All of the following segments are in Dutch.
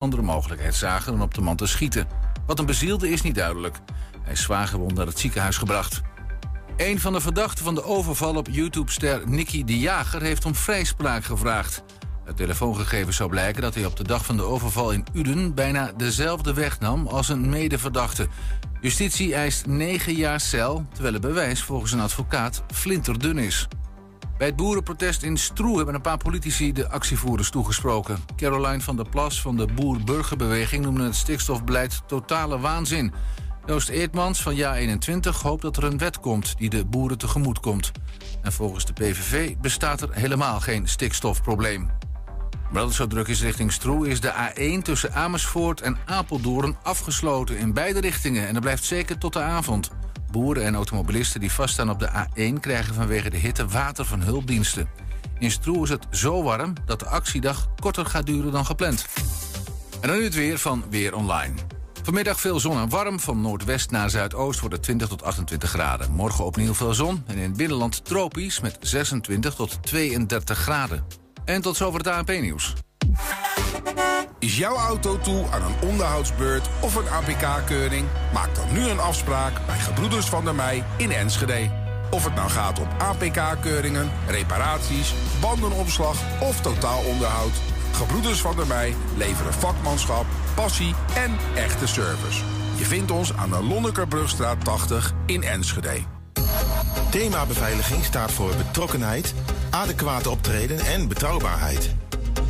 andere mogelijkheid zagen dan op de man te schieten. Wat een bezielde is niet duidelijk. Hij is zwaargewond naar het ziekenhuis gebracht. Een van de verdachten van de overval op YouTube-ster Nicky de Jager heeft om vrijspraak gevraagd. Uit telefoongegevens zou blijken dat hij op de dag van de overval in Uden bijna dezelfde weg nam als een medeverdachte. Justitie eist 9 jaar cel, terwijl het bewijs volgens een advocaat flinterdun is. Bij het boerenprotest in Stroe hebben een paar politici de actievoerders toegesproken. Caroline van der Plas van de Boer-Burgerbeweging noemde het stikstofbeleid totale waanzin. Joost Eertmans van JA21 hoopt dat er een wet komt die de boeren tegemoet komt. En volgens de PVV bestaat er helemaal geen stikstofprobleem. Dat het zo druk is richting Stroe is de A1 tussen Amersfoort en Apeldoorn afgesloten in beide richtingen. En dat blijft zeker tot de avond. Boeren en automobilisten die vaststaan op de A1 krijgen vanwege de hitte water van hulpdiensten. In Stroe is het zo warm dat de actiedag korter gaat duren dan gepland. En dan nu het weer van Weer Online. Vanmiddag veel zon en warm. Van noordwest naar zuidoost wordt het 20 tot 28 graden. Morgen opnieuw veel zon en in het binnenland tropisch met 26 tot 32 graden. En tot zover het ANP-nieuws. Is jouw auto toe aan een onderhoudsbeurt of een APK-keuring? Maak dan nu een afspraak bij Gebroeders van der Mei in Enschede. Of het nou gaat om APK-keuringen, reparaties, bandenopslag of totaalonderhoud... Gebroeders van der Mei leveren vakmanschap, passie en echte service. Je vindt ons aan de Lonnekerbrugstraat 80 in Enschede. Thema beveiliging staat voor betrokkenheid, adequate optreden en betrouwbaarheid.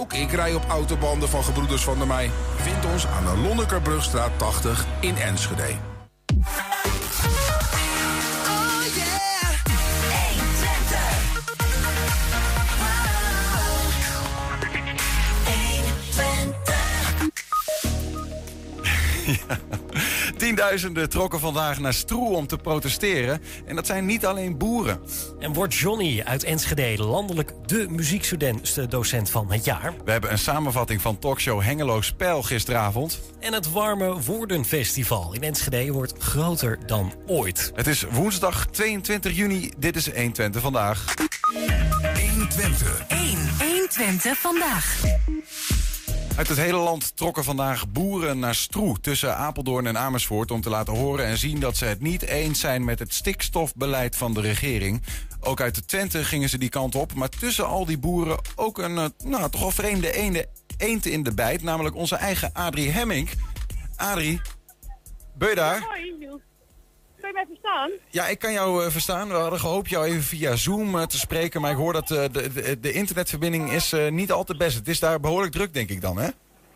Ook ik rij op autobanden van Gebroeders van der Mei. Vind ons aan de Lonnekerbrugstraat 80 in Enschede. Tienduizenden trokken vandaag naar Stroe om te protesteren. En dat zijn niet alleen boeren. En wordt Johnny uit Enschede landelijk de muziekstudent van het jaar. We hebben een samenvatting van talkshow Hengelo Spel gisteravond. En het Warme Woordenfestival in Enschede wordt groter dan ooit. Het is woensdag 22 juni. Dit is 120 vandaag. 120. 1. 120 vandaag. Uit het hele land trokken vandaag boeren naar Stroe tussen Apeldoorn en Amersfoort om te laten horen en zien dat ze het niet eens zijn met het stikstofbeleid van de regering. Ook uit de Twente gingen ze die kant op, maar tussen al die boeren ook een eh, nou, toch wel vreemde ene, eend in de bijt, namelijk onze eigen Adrie Hemming. Adrie, ben je daar? Hoi. Kun je mij verstaan? Ja, ik kan jou eh, verstaan. We hadden gehoopt jou even via Zoom eh, te spreken. Maar ik hoor dat eh, de, de, de internetverbinding is niet al te best. Het is daar behoorlijk druk, denk ik dan, hè?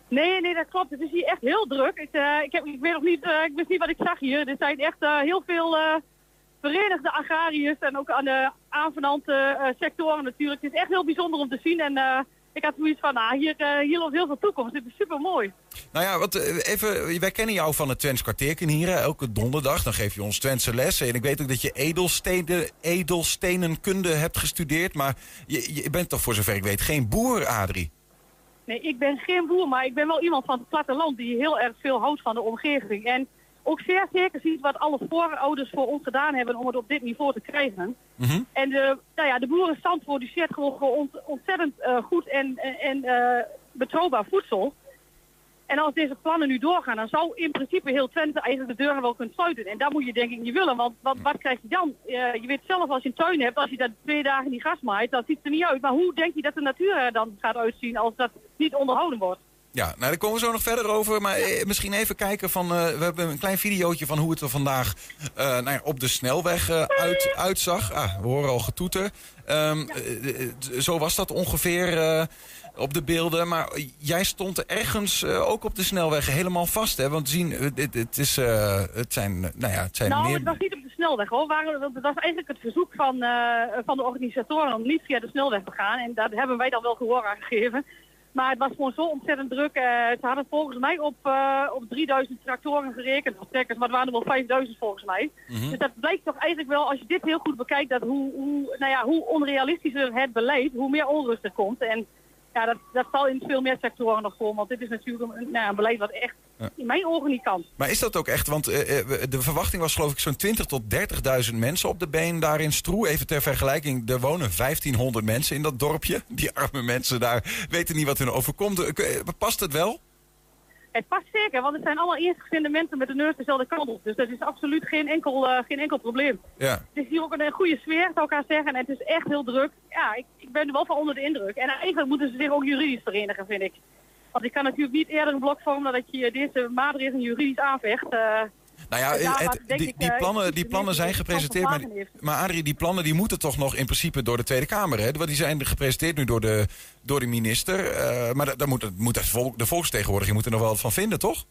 Nee, nee, dat klopt. Het is hier echt heel druk. Ik, ik, heb, ik weet nog niet, ik wist niet wat ik zag hier. Er zijn echt heel veel verenigde agrariërs en ook aan de aanverwante eh, sectoren natuurlijk. Het is echt heel bijzonder om te zien en ik had zoiets van, nou, hier, eh, hier loopt heel veel toekomst. Dit is super mooi. Nou ja, wat, eh, even, wij kennen jou van het Twents kwartierken hier. hè. Elke donderdag, dan geef je ons Twentse lessen. En ik weet ook dat je edelstenen, edelstenenkunde hebt gestudeerd. Maar je, je bent toch voor zover ik weet geen boer, Adrie? Nee, ik ben geen boer, maar ik ben wel iemand van het platteland die heel erg veel houdt van de omgeving. En ook zeer zeker ziet wat alle voorouders voor ons gedaan hebben om het op dit niveau te krijgen. Mhm. En de, nou ja, de boerenstand produceert gewoon, gewoon ont- ontzettend eh, goed en, en, en, eh, betrouwbaar voedsel. En als deze plannen nu doorgaan, dan zou in principe heel Twente eigenlijk de deuren wel kunnen sluiten. En dat moet je denk ik niet willen, want wat, wat krijg je dan? Eh, je weet zelf als je een tuin hebt, als je dat twee dagen niet gas maait, dat ziet er niet uit. Maar hoe denk je dat de natuur er dan gaat uitzien als dat niet onderhouden wordt? Ja, nou daar komen we zo nog verder over. Maar eh, misschien even kijken van... eh, we hebben een klein videootje van hoe het er vandaag eh, nou ja, op de snelweg uit, uitzag. Ah, we horen al getoeter. Ehm, eh, eh, zo was dat ongeveer op de beelden. Maar jij stond ergens ook op de snelweg helemaal vast. Hè? Want zien, het, het, het is, het zijn, nou ja, het zijn Nou, meer... het was niet op de snelweg hoor. Dat was eigenlijk het verzoek van, van de organisatoren om niet via de snelweg te gaan. En daar hebben wij dan wel gehoor aan gegeven. Maar het was gewoon zo ontzettend druk. Eh, ze hadden volgens mij op, eh, op 3000 tractoren gerekend. Of trekkers, maar het waren er wel 5000 volgens mij. Dus dat blijkt toch eigenlijk wel, als je dit heel goed bekijkt, dat hoe, hoe, nou ja, hoe onrealistischer het beleid, hoe meer onrust er komt. En ja, dat, dat zal in veel meer sectoren nog komen. Want dit is natuurlijk een, nou een beleid wat echt in mijn ogen niet kan. Maar is dat ook echt? Want eh, eh, de verwachting was geloof ik zo'n 20 tot 30.000 mensen op de been daar in Stroe. Even ter vergelijking, er wonen 1500 mensen in dat dorpje. Die arme mensen daar weten niet wat hun overkomt. Eh, Past het wel? Het past zeker, want het zijn allemaal eensgezinde mensen met de neus dezelfde kant op. Dus dat is absoluut geen enkel, eh, geen enkel probleem. Ja. Het is hier ook een, goede sfeer, zou ik haar zeggen. En het is echt heel druk. Ja, ik, ik ben er wel van onder de indruk. En eigenlijk moeten ze zich ook juridisch verenigen, vind ik. Want ik kan natuurlijk niet eerder een blok vormen dat je deze maatregelen juridisch aanvecht. eh. Nou ja, Ja, het- maar denk die, ik, die eh, plannen, die plannen zijn gepresenteerd. Maar, maar Adrie, die plannen die moeten toch nog in principe door de Tweede Kamer. Hè? Die zijn gepresenteerd nu door de, door de minister. Eh, maar da- daar moet, het- moet het volk, de volksvertegenwoordiging moet er nog wel wat van vinden, toch?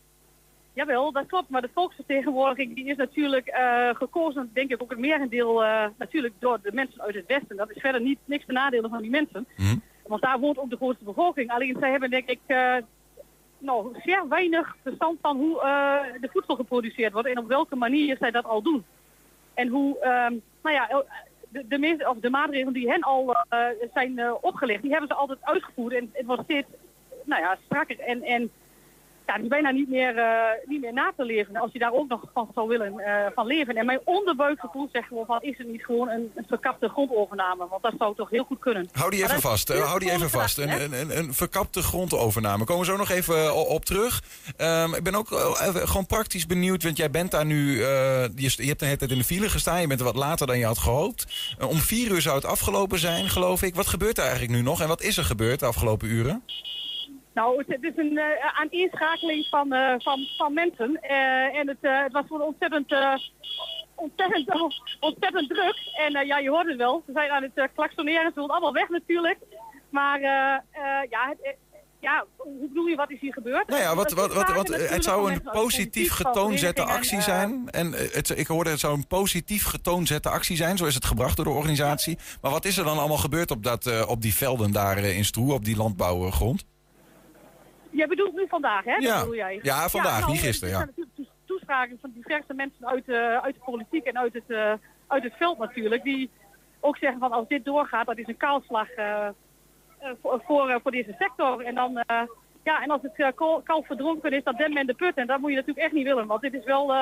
Jawel, dat klopt. Maar de volksvertegenwoordiging die is natuurlijk eh, gekozen, denk ik ook een merendeel, eh, natuurlijk door de mensen uit het Westen. Dat is verder niet, niks te nadelen van die mensen. Mhm. Want daar woont ook de grootste bevolking. Alleen zij hebben denk ik nou, zeer weinig verstand van hoe eh, de voedsel geproduceerd wordt en op welke manier zij dat al doen. En hoe, ehm, nou ja, de, de, of de maatregelen die hen al eh, zijn eh, opgelegd, die hebben ze altijd uitgevoerd. En het wordt steeds nou ja, strakker en, en ja, die is bijna niet meer, eh, niet meer na te leven. Als je daar ook nog van zou willen eh, van leven. En mijn onderbuikgevoel zegt gewoon van, is het niet gewoon een, een verkapte grondovername? Want dat zou toch heel goed kunnen. Hou die even vast. eh, hou die even vast. Een, een, een, een verkapte grondovername. Komen we zo nog even op terug. Ehm, ik ben ook even gewoon praktisch benieuwd. Want jij bent daar nu. je, je hebt de hele tijd in de file gestaan. Je bent er wat later dan je had gehoopt. Eh, om vier uur zou het afgelopen zijn, geloof ik. Wat gebeurt er eigenlijk nu nog? En wat is er gebeurd de afgelopen uren? Nou, het, is een eh aaneenschakeling van, eh, van, van mensen. Eh, en het, het was gewoon ontzettend, ontzettend, ontzettend druk. En ja, je hoort het wel. Ze zijn aan het uh, klaksoneren. Ze willen allemaal weg natuurlijk. Maar ja, het, ja, hoe bedoel je, wat is hier gebeurd? Nou ja, wat, Het wat, wat, wat, het zou een positief getoonzette actie zijn. En het, ik hoorde het zou een positief getoonzette actie zijn. Zo is het gebracht door de organisatie. Maar wat is er dan allemaal gebeurd op, dat, op die velden daar in Stroe, op die landbouwgrond? Jij bedoelt nu vandaag, hè? Ja. bedoel jij? Ja, vandaag, nou, niet gisteren, Er ja. natuurlijk toes- toespraken van diverse mensen uit, eh, uit de politiek en uit het, eh, uit het veld natuurlijk. Die ook zeggen van als dit doorgaat, dat is een kaalslag eh, voor, voor, voor deze sector. En dan... ja, en als het uh, kalf verdronken is, dat den men de put. En dat moet je natuurlijk echt niet willen, want dit is wel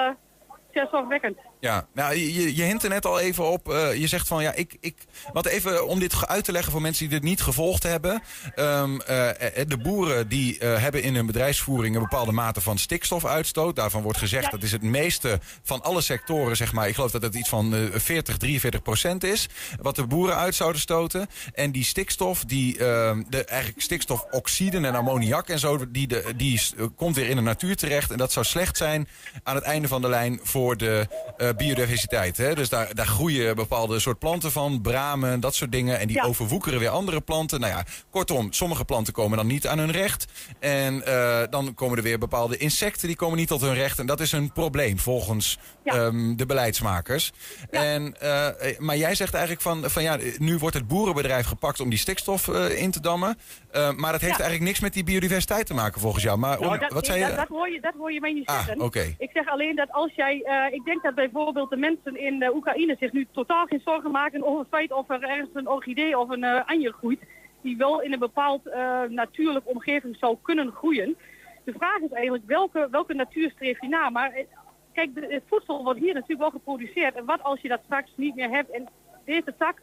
zeer zorgwekkend. Ja, nou, je, je- hint er net al even op. eh, je zegt van ja, ik, ik. Want even om dit uit te leggen voor mensen die dit niet gevolgd hebben. Ehm, eh, eh, de boeren die hebben in hun bedrijfsvoering een bepaalde mate van stikstofuitstoot. Daarvan wordt gezegd Ja. dat is het meeste van alle sectoren, zeg maar. Ik geloof dat het iets van eh, 40, 43 procent is. Wat de boeren uit zouden stoten. En die stikstof, die, ehm, de, eigenlijk stikstofoxiden en ammoniak en zo, die, de, die komt weer in de natuur terecht. En dat zou slecht zijn aan het einde van de lijn voor de biodiversiteit. Hè? Dus daar, daar groeien bepaalde soort planten van, bramen, dat soort dingen. En die Ja. overwoekeren weer andere planten. Nou ja, kortom, sommige planten komen dan niet aan hun recht. En eh, dan komen er weer bepaalde insecten die komen niet tot hun recht. En dat is een probleem volgens Ja. ehm, de beleidsmakers. Ja. En, eh, maar jij zegt eigenlijk van, van ja, nu wordt het boerenbedrijf gepakt om die stikstof eh, in te dammen. Eh, maar dat heeft eigenlijk niks met die biodiversiteit te maken volgens jou. Maar Nou, dat, wat zei dat, je? dat, hoor je, dat hoor je mij niet Ah, zeggen. Ik zeg alleen dat als jij... eh, ik denk dat bijvoorbeeld de mensen in eh, Oekraïne zich nu totaal geen zorgen maken over het feit of er ergens een orchidee of een uh, anjer groeit. Die wel in een bepaald uh, natuurlijke omgeving zou kunnen groeien. De vraag is eigenlijk welke, welke natuur streef je na? Maar eh, kijk, het voedsel wordt hier natuurlijk wel geproduceerd. En wat als je dat straks niet meer hebt? En deze tak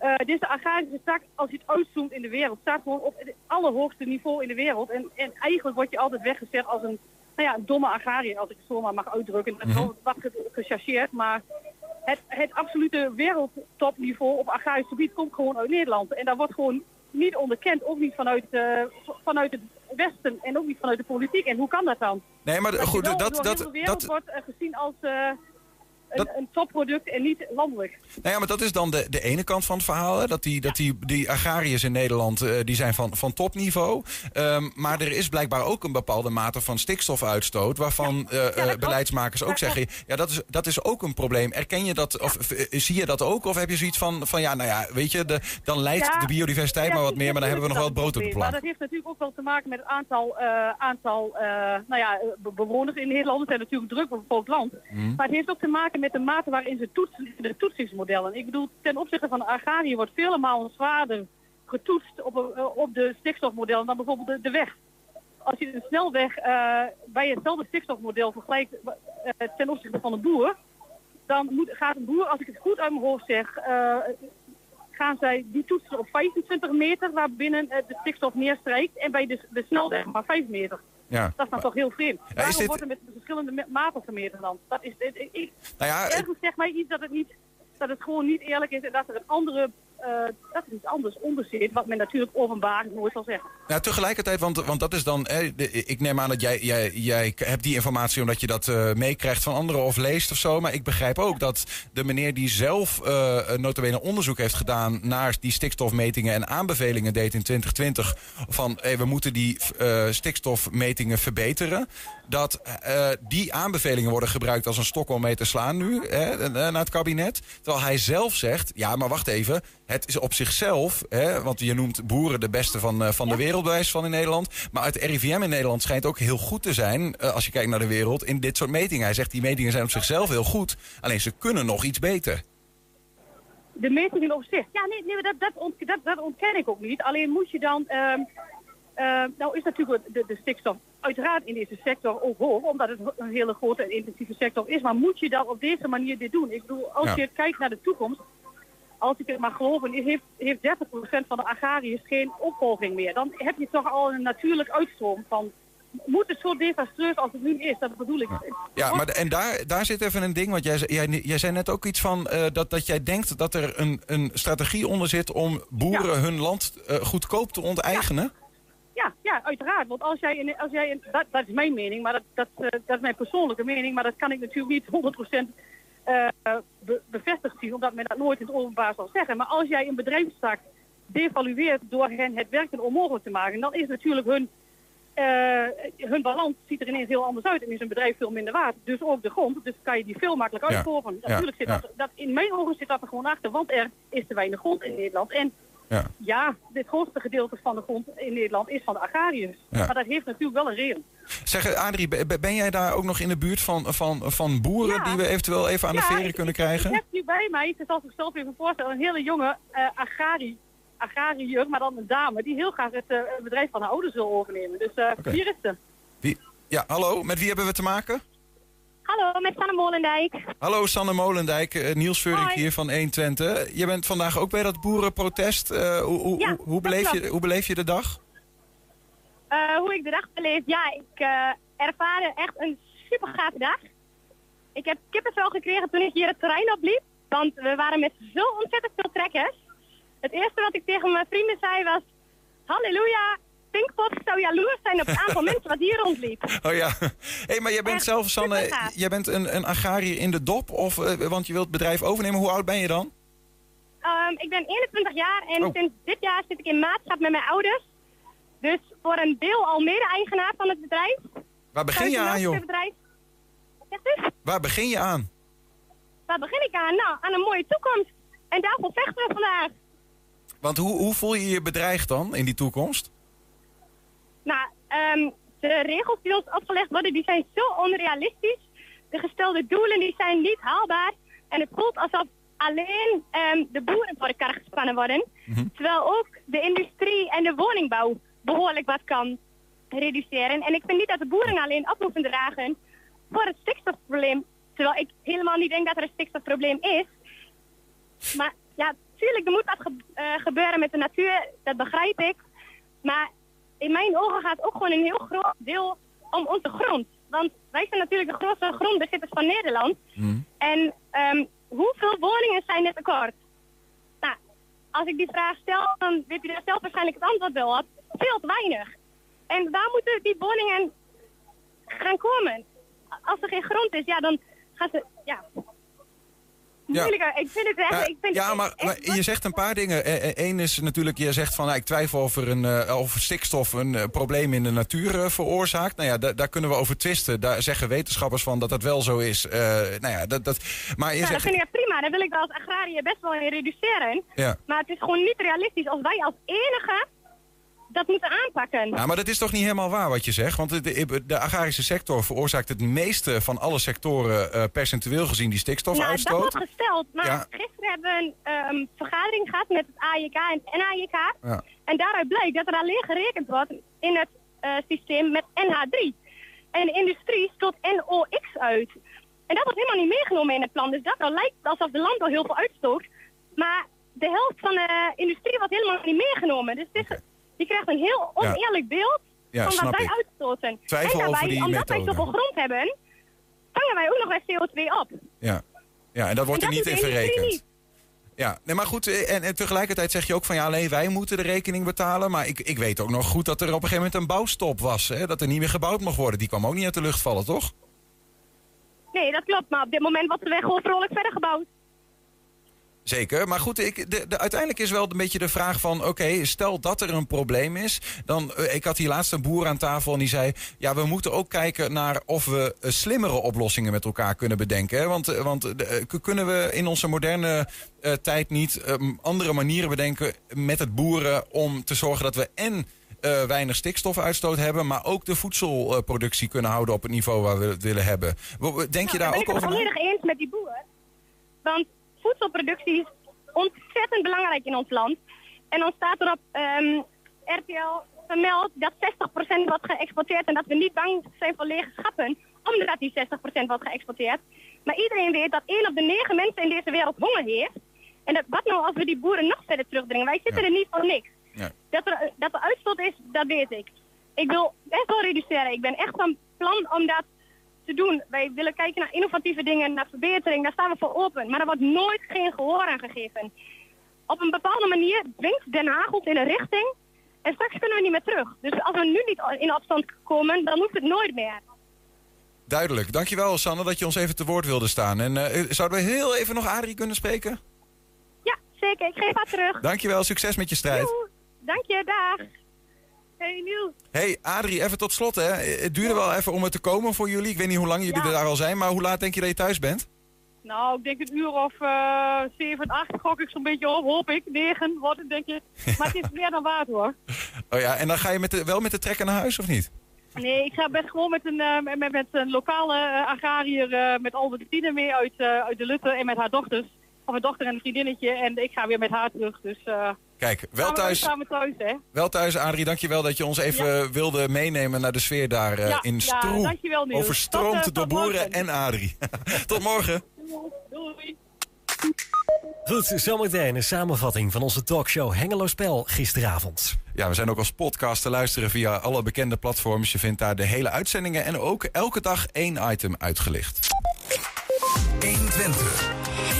uh, deze agrarische tak, als je het uitzoomt in de wereld, staat gewoon op het allerhoogste niveau in de wereld. En, en eigenlijk word je altijd weggezet als een, nou ja, een domme agrariër, als ik het zo maar mag uitdrukken. Dat is Mhm. wel wat ge- gechargeerd, maar het, het absolute wereldtopniveau op agrarisch gebied komt gewoon uit Nederland. En dat wordt gewoon niet onderkend, ook niet vanuit, uh, vanuit het Westen en ook niet vanuit de politiek. En hoe kan dat dan? Nee, maar Dat je goed, dat, dat, de wereld dat, wordt uh, gezien als... Uh, een, Dat- een topproduct en niet landelijk. Nou ja, maar dat is dan de, de ene kant van het verhaal. Hè? Dat, die, dat die, die agrariërs in Nederland eh, die zijn van, van topniveau. Ehm, maar er is blijkbaar ook een bepaalde mate van stikstofuitstoot. Waarvan eh, eh, beleidsmakers ook zeggen: ja, dat is, dat is ook een probleem. Erken je dat, of zie je dat ook? Of heb je zoiets van: van ja, nou ja, weet je, de, dan leidt de biodiversiteit maar wat meer. Maar dan hebben we nog wel het brood op de Maar plank. dat heeft natuurlijk ook wel te maken met het aantal, aantal nou ja, be- bewoners in Nederland. Het zijn natuurlijk druk bevolkt land. Mhm. Maar het heeft ook te maken met de mate waarin ze toetsen, de toetsingsmodellen. Ik bedoel, ten opzichte van de wordt vele malen zwaarder getoetst op, eh, op de stikstofmodellen dan bijvoorbeeld de, de weg. Als je een snelweg eh, bij hetzelfde stikstofmodel vergelijkt eh, ten opzichte van een boer, dan moet, gaat een boer, als ik het goed uit mijn hoofd zeg, gaan zij die toetsen op 25 meter waarbinnen eh, de stikstof neerstrijkt en bij de, de snelweg maar 5 meter. Ja. Dat is dan toch heel vreemd. Waarom dit- wordt er met verschillende maten gemeten dan? Dat is, ik, ik, ik- Nou ja, ergens zegt mij iets dat het, niet, dat het gewoon niet eerlijk is en dat er een andere, dat er iets anders onder zit, wat men natuurlijk openbaar nooit zal zeggen. Ja, tegelijkertijd, want, want dat is dan. Eh, de- ik neem aan dat jij, jij, jij hebt die informatie omdat je dat eh, meekrijgt van anderen of leest of zo. Maar ik begrijp ook dat de meneer die zelf eh een notabene onderzoek heeft gedaan naar die stikstofmetingen en aanbevelingen deed in 2020. Van hey, we moeten die eh, stikstofmetingen verbeteren. Dat eh, die aanbevelingen worden gebruikt als een stok om mee te slaan nu hè, eh, naar het kabinet. Terwijl hij zelf zegt: ja, maar wacht even. Het is op zichzelf, hè, want je noemt boeren de beste van, eh, van de wereld, bij wijze van in Nederland. Maar de RIVM in Nederland schijnt ook heel goed te zijn, eh, als je kijkt naar de wereld, in dit soort metingen. Hij zegt die metingen zijn op zichzelf heel goed, alleen ze kunnen nog iets beter. De metingen op zich, ja, nee, nee dat, dat, ont, dat, dat ontken ik ook niet. Alleen moet je dan, ehm, eh, nou is natuurlijk de, de stikstof uiteraard in deze sector ook hoog, omdat het een hele grote en intensieve sector is. Maar moet je dan op deze manier dit doen? Ik bedoel, als Ja. je kijkt naar de toekomst, als ik het maar geloven, heeft, heeft 30% van de agrariërs geen opvolging meer. Dan heb je toch al een natuurlijk uitstroom van, moet het zo desastreus als het nu is? Dat bedoel ik. Ja, maar en daar, daar zit even een ding, want jij, jij, jij zei net ook iets van eh, dat, dat jij denkt dat er een, een strategie onder zit om boeren hun land eh, goedkoop te onteigenen. Ja, ja, uiteraard. Want als jij, in, als jij in, dat, dat is mijn mening, maar dat, dat, eh, dat is mijn persoonlijke mening, maar dat kan ik natuurlijk niet 100% eh, be- bevestigd zien, omdat men dat nooit in het openbaar zal zeggen. Maar als jij een bedrijfstak devalueert door hen het werken onmogelijk te maken, dan is natuurlijk hun, eh, hun balans ziet er ineens heel anders uit en is een bedrijf veel minder waard. Dus ook de grond, dus kan je die veel makkelijker Ja, uitkopen. ja, Natuurlijk zit ja. dat, dat, in mijn ogen zit dat er gewoon achter, want er is te weinig grond in Nederland. En Ja. ja, het grootste gedeelte van de grond in Nederland is van de agrariërs. Ja. Maar dat heeft natuurlijk wel een reden. Zeg, Adrie, be- ben jij daar ook nog in de buurt van, van, van boeren Ja. die we eventueel even aan de veren ik- kunnen Ik krijgen? heb nu bij mij, het is als ik zelf even voorstel, een hele jonge eh agrari, agrariër, maar dan een dame, die heel graag het eh, bedrijf van haar ouders wil overnemen. Dus Oké. hier is ze. Wie, ja, hallo, met wie hebben we te maken? Hallo, met Sanne Molendijk. Hallo, Sanne Molendijk, eh, Niels Veurink hier van 120. Je bent vandaag ook bij dat boerenprotest. Eh, hoe, hoe, Ja, hoe, beleef je, hoe beleef je de dag? Eh, hoe ik de dag beleef, ja, ik uh, ervaarde echt een super gave dag. Ik heb kippenvel gekregen toen ik hier het terrein opliep, want we waren met zo ontzettend veel trekkers. Het eerste wat ik tegen mijn vrienden zei was, halleluja, Pinkpop zou jaloers zijn op het aantal mensen wat hier rondliep. Oh ja. hey, maar jij bent Echt zelf, Sanne, jij bent een, een agrariër in de dop, of, eh, want je wilt het bedrijf overnemen. Hoe oud ben je dan? Ehm, ik ben 21 jaar en Oh. sinds dit jaar zit ik in maatschap met mijn ouders. Dus voor een deel al mede-eigenaar van het bedrijf. Waar begin je aan, joh? Bedrijf. Waar begin je aan? Waar begin ik aan? Nou, aan een mooie toekomst. En daarvoor vechten we vandaag. Want hoe, hoe voel je je bedreigd dan in die toekomst? Nou, ehm, de regels die ons opgelegd worden, die zijn zo onrealistisch. De gestelde doelen die zijn niet haalbaar. En het voelt alsof alleen ehm, de boeren voor de kar gespannen worden. Terwijl ook de industrie en de woningbouw behoorlijk wat kan reduceren. En ik vind niet dat de boeren alleen op hoeven dragen voor het stikstofprobleem. Terwijl ik helemaal niet denk dat er een stikstofprobleem is. Maar ja, tuurlijk, er moet wat ge- eh, gebeuren met de natuur. Dat begrijp ik. Maar in mijn ogen gaat ook gewoon een heel groot deel om onze grond. Want wij zijn natuurlijk de grootste grondbezitters van Nederland. En ehm, hoeveel woningen zijn er tekort? Nou, als ik die vraag stel, dan weet u daar zelf waarschijnlijk het antwoord wel op. Veel te weinig. En waar moeten die woningen gaan komen? Als er geen grond is, ja, dan gaan ze, ja, moeilijker. Ik vind het echt... Ja, ik vind ja, het maar, echt maar je zegt een paar dingen. Eén is natuurlijk, je zegt van nou, ik twijfel of, er een, eh, of stikstof een eh, probleem in de natuur eh, veroorzaakt. Nou ja, da- daar kunnen we over twisten. Daar zeggen wetenschappers van dat dat wel zo is. Nou ja, dat, dat, maar je Nou, dat zegt... vind ik echt prima. Daar wil ik wel als agrariër best wel in reduceren. Ja. Maar het is gewoon niet realistisch als wij als enige dat moeten aanpakken. Ja, maar dat is toch niet helemaal waar wat je zegt? Want de, de agrarische sector veroorzaakt het meeste van alle sectoren eh, percentueel gezien die nou, dat stikstofuitstoot. wordt gesteld. Maar Ja. gisteren hebben we een ehm, vergadering gehad met het AJK en het NAJK. Ja. En daaruit blijkt dat er alleen gerekend wordt in het eh, systeem met NH3. En de industrie stoot NOx uit. En dat wordt helemaal niet meegenomen in het plan. Dus dat nou lijkt alsof de landbouw heel veel uitstoot. Maar de helft van de industrie wordt helemaal niet meegenomen. Dus het is, je krijgt een heel oneerlijk beeld Ja, van wat wij uitstoten. Twijfel en daarbij, die omdat wij methode. zoveel grond hebben, vangen wij ook nog eens CO2 op. Ja. ja, en dat wordt En er niet in verrekend. niet. Ja, nee, maar goed, eh, en, en tegelijkertijd zeg je ook van ja, alleen wij moeten de rekening betalen. Maar ik, ik weet ook nog goed dat er op een gegeven moment een bouwstop was. Hè, dat er niet meer gebouwd mocht worden. Die kwam ook niet uit de lucht vallen, toch? Nee, dat klopt. Maar op dit moment wordt de weg gewoon vrolijk verder gebouwd. Zeker, maar goed, ik, de, de, uiteindelijk is wel een beetje de vraag van... oké, stel dat er een probleem is... dan, eh, ik had hier laatst een boer aan tafel en die zei... ja, we moeten ook kijken naar of we eh, slimmere oplossingen met elkaar kunnen bedenken. Hè? Want, eh, want kunnen we in onze moderne tijd niet andere manieren bedenken... met het boeren om te zorgen dat we en... weinig stikstofuitstoot hebben, maar ook de voedselproductie kunnen houden op het niveau waar we het willen hebben. Denk je Nou, daar ook ben ik over het volledig eens met die boer. Want voedselproductie is ontzettend belangrijk in ons land. En dan staat er op ehm, RTL vermeld dat 60% wordt geëxporteerd en dat we niet bang zijn voor lege schappen, omdat die 60% wordt geëxporteerd. Maar iedereen weet dat 1 op de 9 mensen in deze wereld honger heeft. En dat, wat nou als we die boeren nog verder terugdringen? Wij zitten Ja. er niet voor niks. Ja. Dat er, dat er uitstoot is, dat weet ik. Ik wil echt wel reduceren. Ik ben echt van plan om dat te doen. Wij willen kijken naar innovatieve dingen, naar verbetering. Daar staan we voor open. Maar er wordt nooit geen gehoor aan gegeven. Op een bepaalde manier dwingt Den Haag ons in een richting. En straks kunnen we niet meer terug. Dus als we nu niet in opstand komen, dan hoeft het nooit meer. Duidelijk. Dankjewel, Sanne, dat je ons even te woord wilde staan. En eh, zouden we heel even nog Adrie kunnen spreken? Ja, zeker. Ik geef haar terug. Dankjewel, succes met je strijd. Joe. Dank je, dag. Hey Niels. Hey Adrie, even tot slot. Hè. Het duurde wel even om er te komen voor jullie. Ik weet niet hoe lang jullie Ja. er daar al zijn, maar hoe laat denk je dat je thuis bent? Nou, ik denk een uur of uh, 7, 8 gok ik zo'n beetje op. Hoop ik. 9 wordt het, denk ik. Maar het is meer dan waard hoor. Oh ja, en dan ga je met de, wel met de trekker naar huis of niet? Nee, ik ga best gewoon met een, uh, met, met een lokale uh, agrariër, met Albertine mee uit, uit de Lutte en met haar dochters. Of een dochter en een vriendinnetje. En ik ga weer met haar terug. Dus Kijk, wel thuis, samen thuis hè. wel thuis Adrie, dankjewel dat je ons even ja. wilde meenemen naar de sfeer daar uh, ja, in Stroe. Ja, dankjewel Niels. Overstroomd tot, door boeren en Adrie. tot morgen. Doei. Goed, zometeen een samenvatting van onze talkshow Hengelo Spel gisteravond. Ja, we zijn ook als podcast te luisteren via alle bekende platforms. Je vindt daar de hele uitzendingen en ook elke dag één item uitgelicht. 120.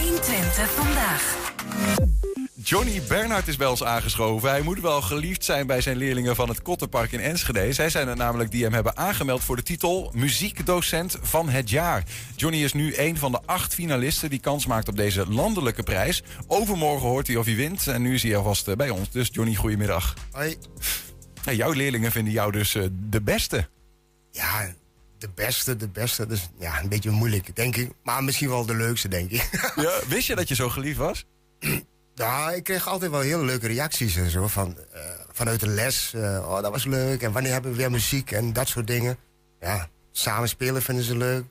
120 vandaag. Johnny Bernhard is bij ons aangeschoven. Hij moet wel geliefd zijn bij zijn leerlingen van het Kottenpark in Enschede. Zij zijn het namelijk die hem hebben aangemeld voor de titel Muziekdocent van het jaar. Johnny is nu een van de acht finalisten die kans maakt op deze landelijke prijs. Overmorgen hoort hij of hij wint en nu is hij alvast bij ons. Dus Johnny, goedemiddag. Hoi. Jouw leerlingen vinden jou dus uh, de beste. Ja, de beste, de beste. Dus ja, een beetje moeilijk, denk ik. Maar misschien wel de leukste, denk ik. ja, wist je dat je zo geliefd was? Ja, ik kreeg altijd wel hele leuke reacties en zo. Van, uh, vanuit de les. Uh, oh, dat was leuk. En wanneer hebben we weer muziek en dat soort dingen. Ja, samen spelen vinden ze leuk.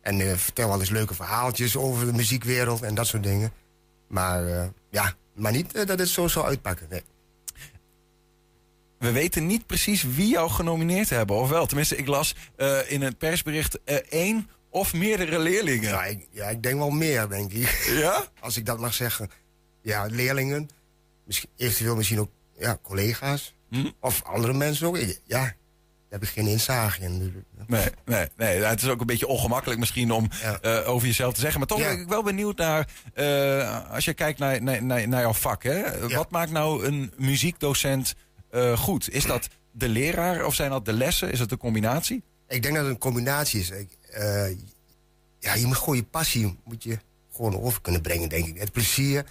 En uh, vertel wel eens leuke verhaaltjes over de muziekwereld en dat soort dingen. Maar ja, maar niet dat het zo zou uitpakken. Nee. We weten niet precies wie jou genomineerd hebben, of wel? Tenminste, ik las in een persbericht één of meerdere leerlingen. Ja ik, ja, ik denk wel meer, denk ik. Ja? Als ik dat mag zeggen ja, leerlingen, misschien, eventueel misschien ook ja, collega's hm? of andere mensen ook. Ja, daar heb ik geen inzage in. Nee, nee, nee, het is ook een beetje ongemakkelijk misschien om ja. uh, over jezelf te zeggen. Maar toch ja. ben ik wel benieuwd naar, uh, als je kijkt naar, naar, naar, naar jouw vak. Hè? Ja. Wat maakt nou een muziekdocent uh, goed? Is dat de leraar of zijn dat de lessen? Is het een combinatie? Ik denk dat het een combinatie is. Ik, ja, je moet gewoon je passie moet je gewoon over kunnen brengen, denk ik. Het plezier, eh,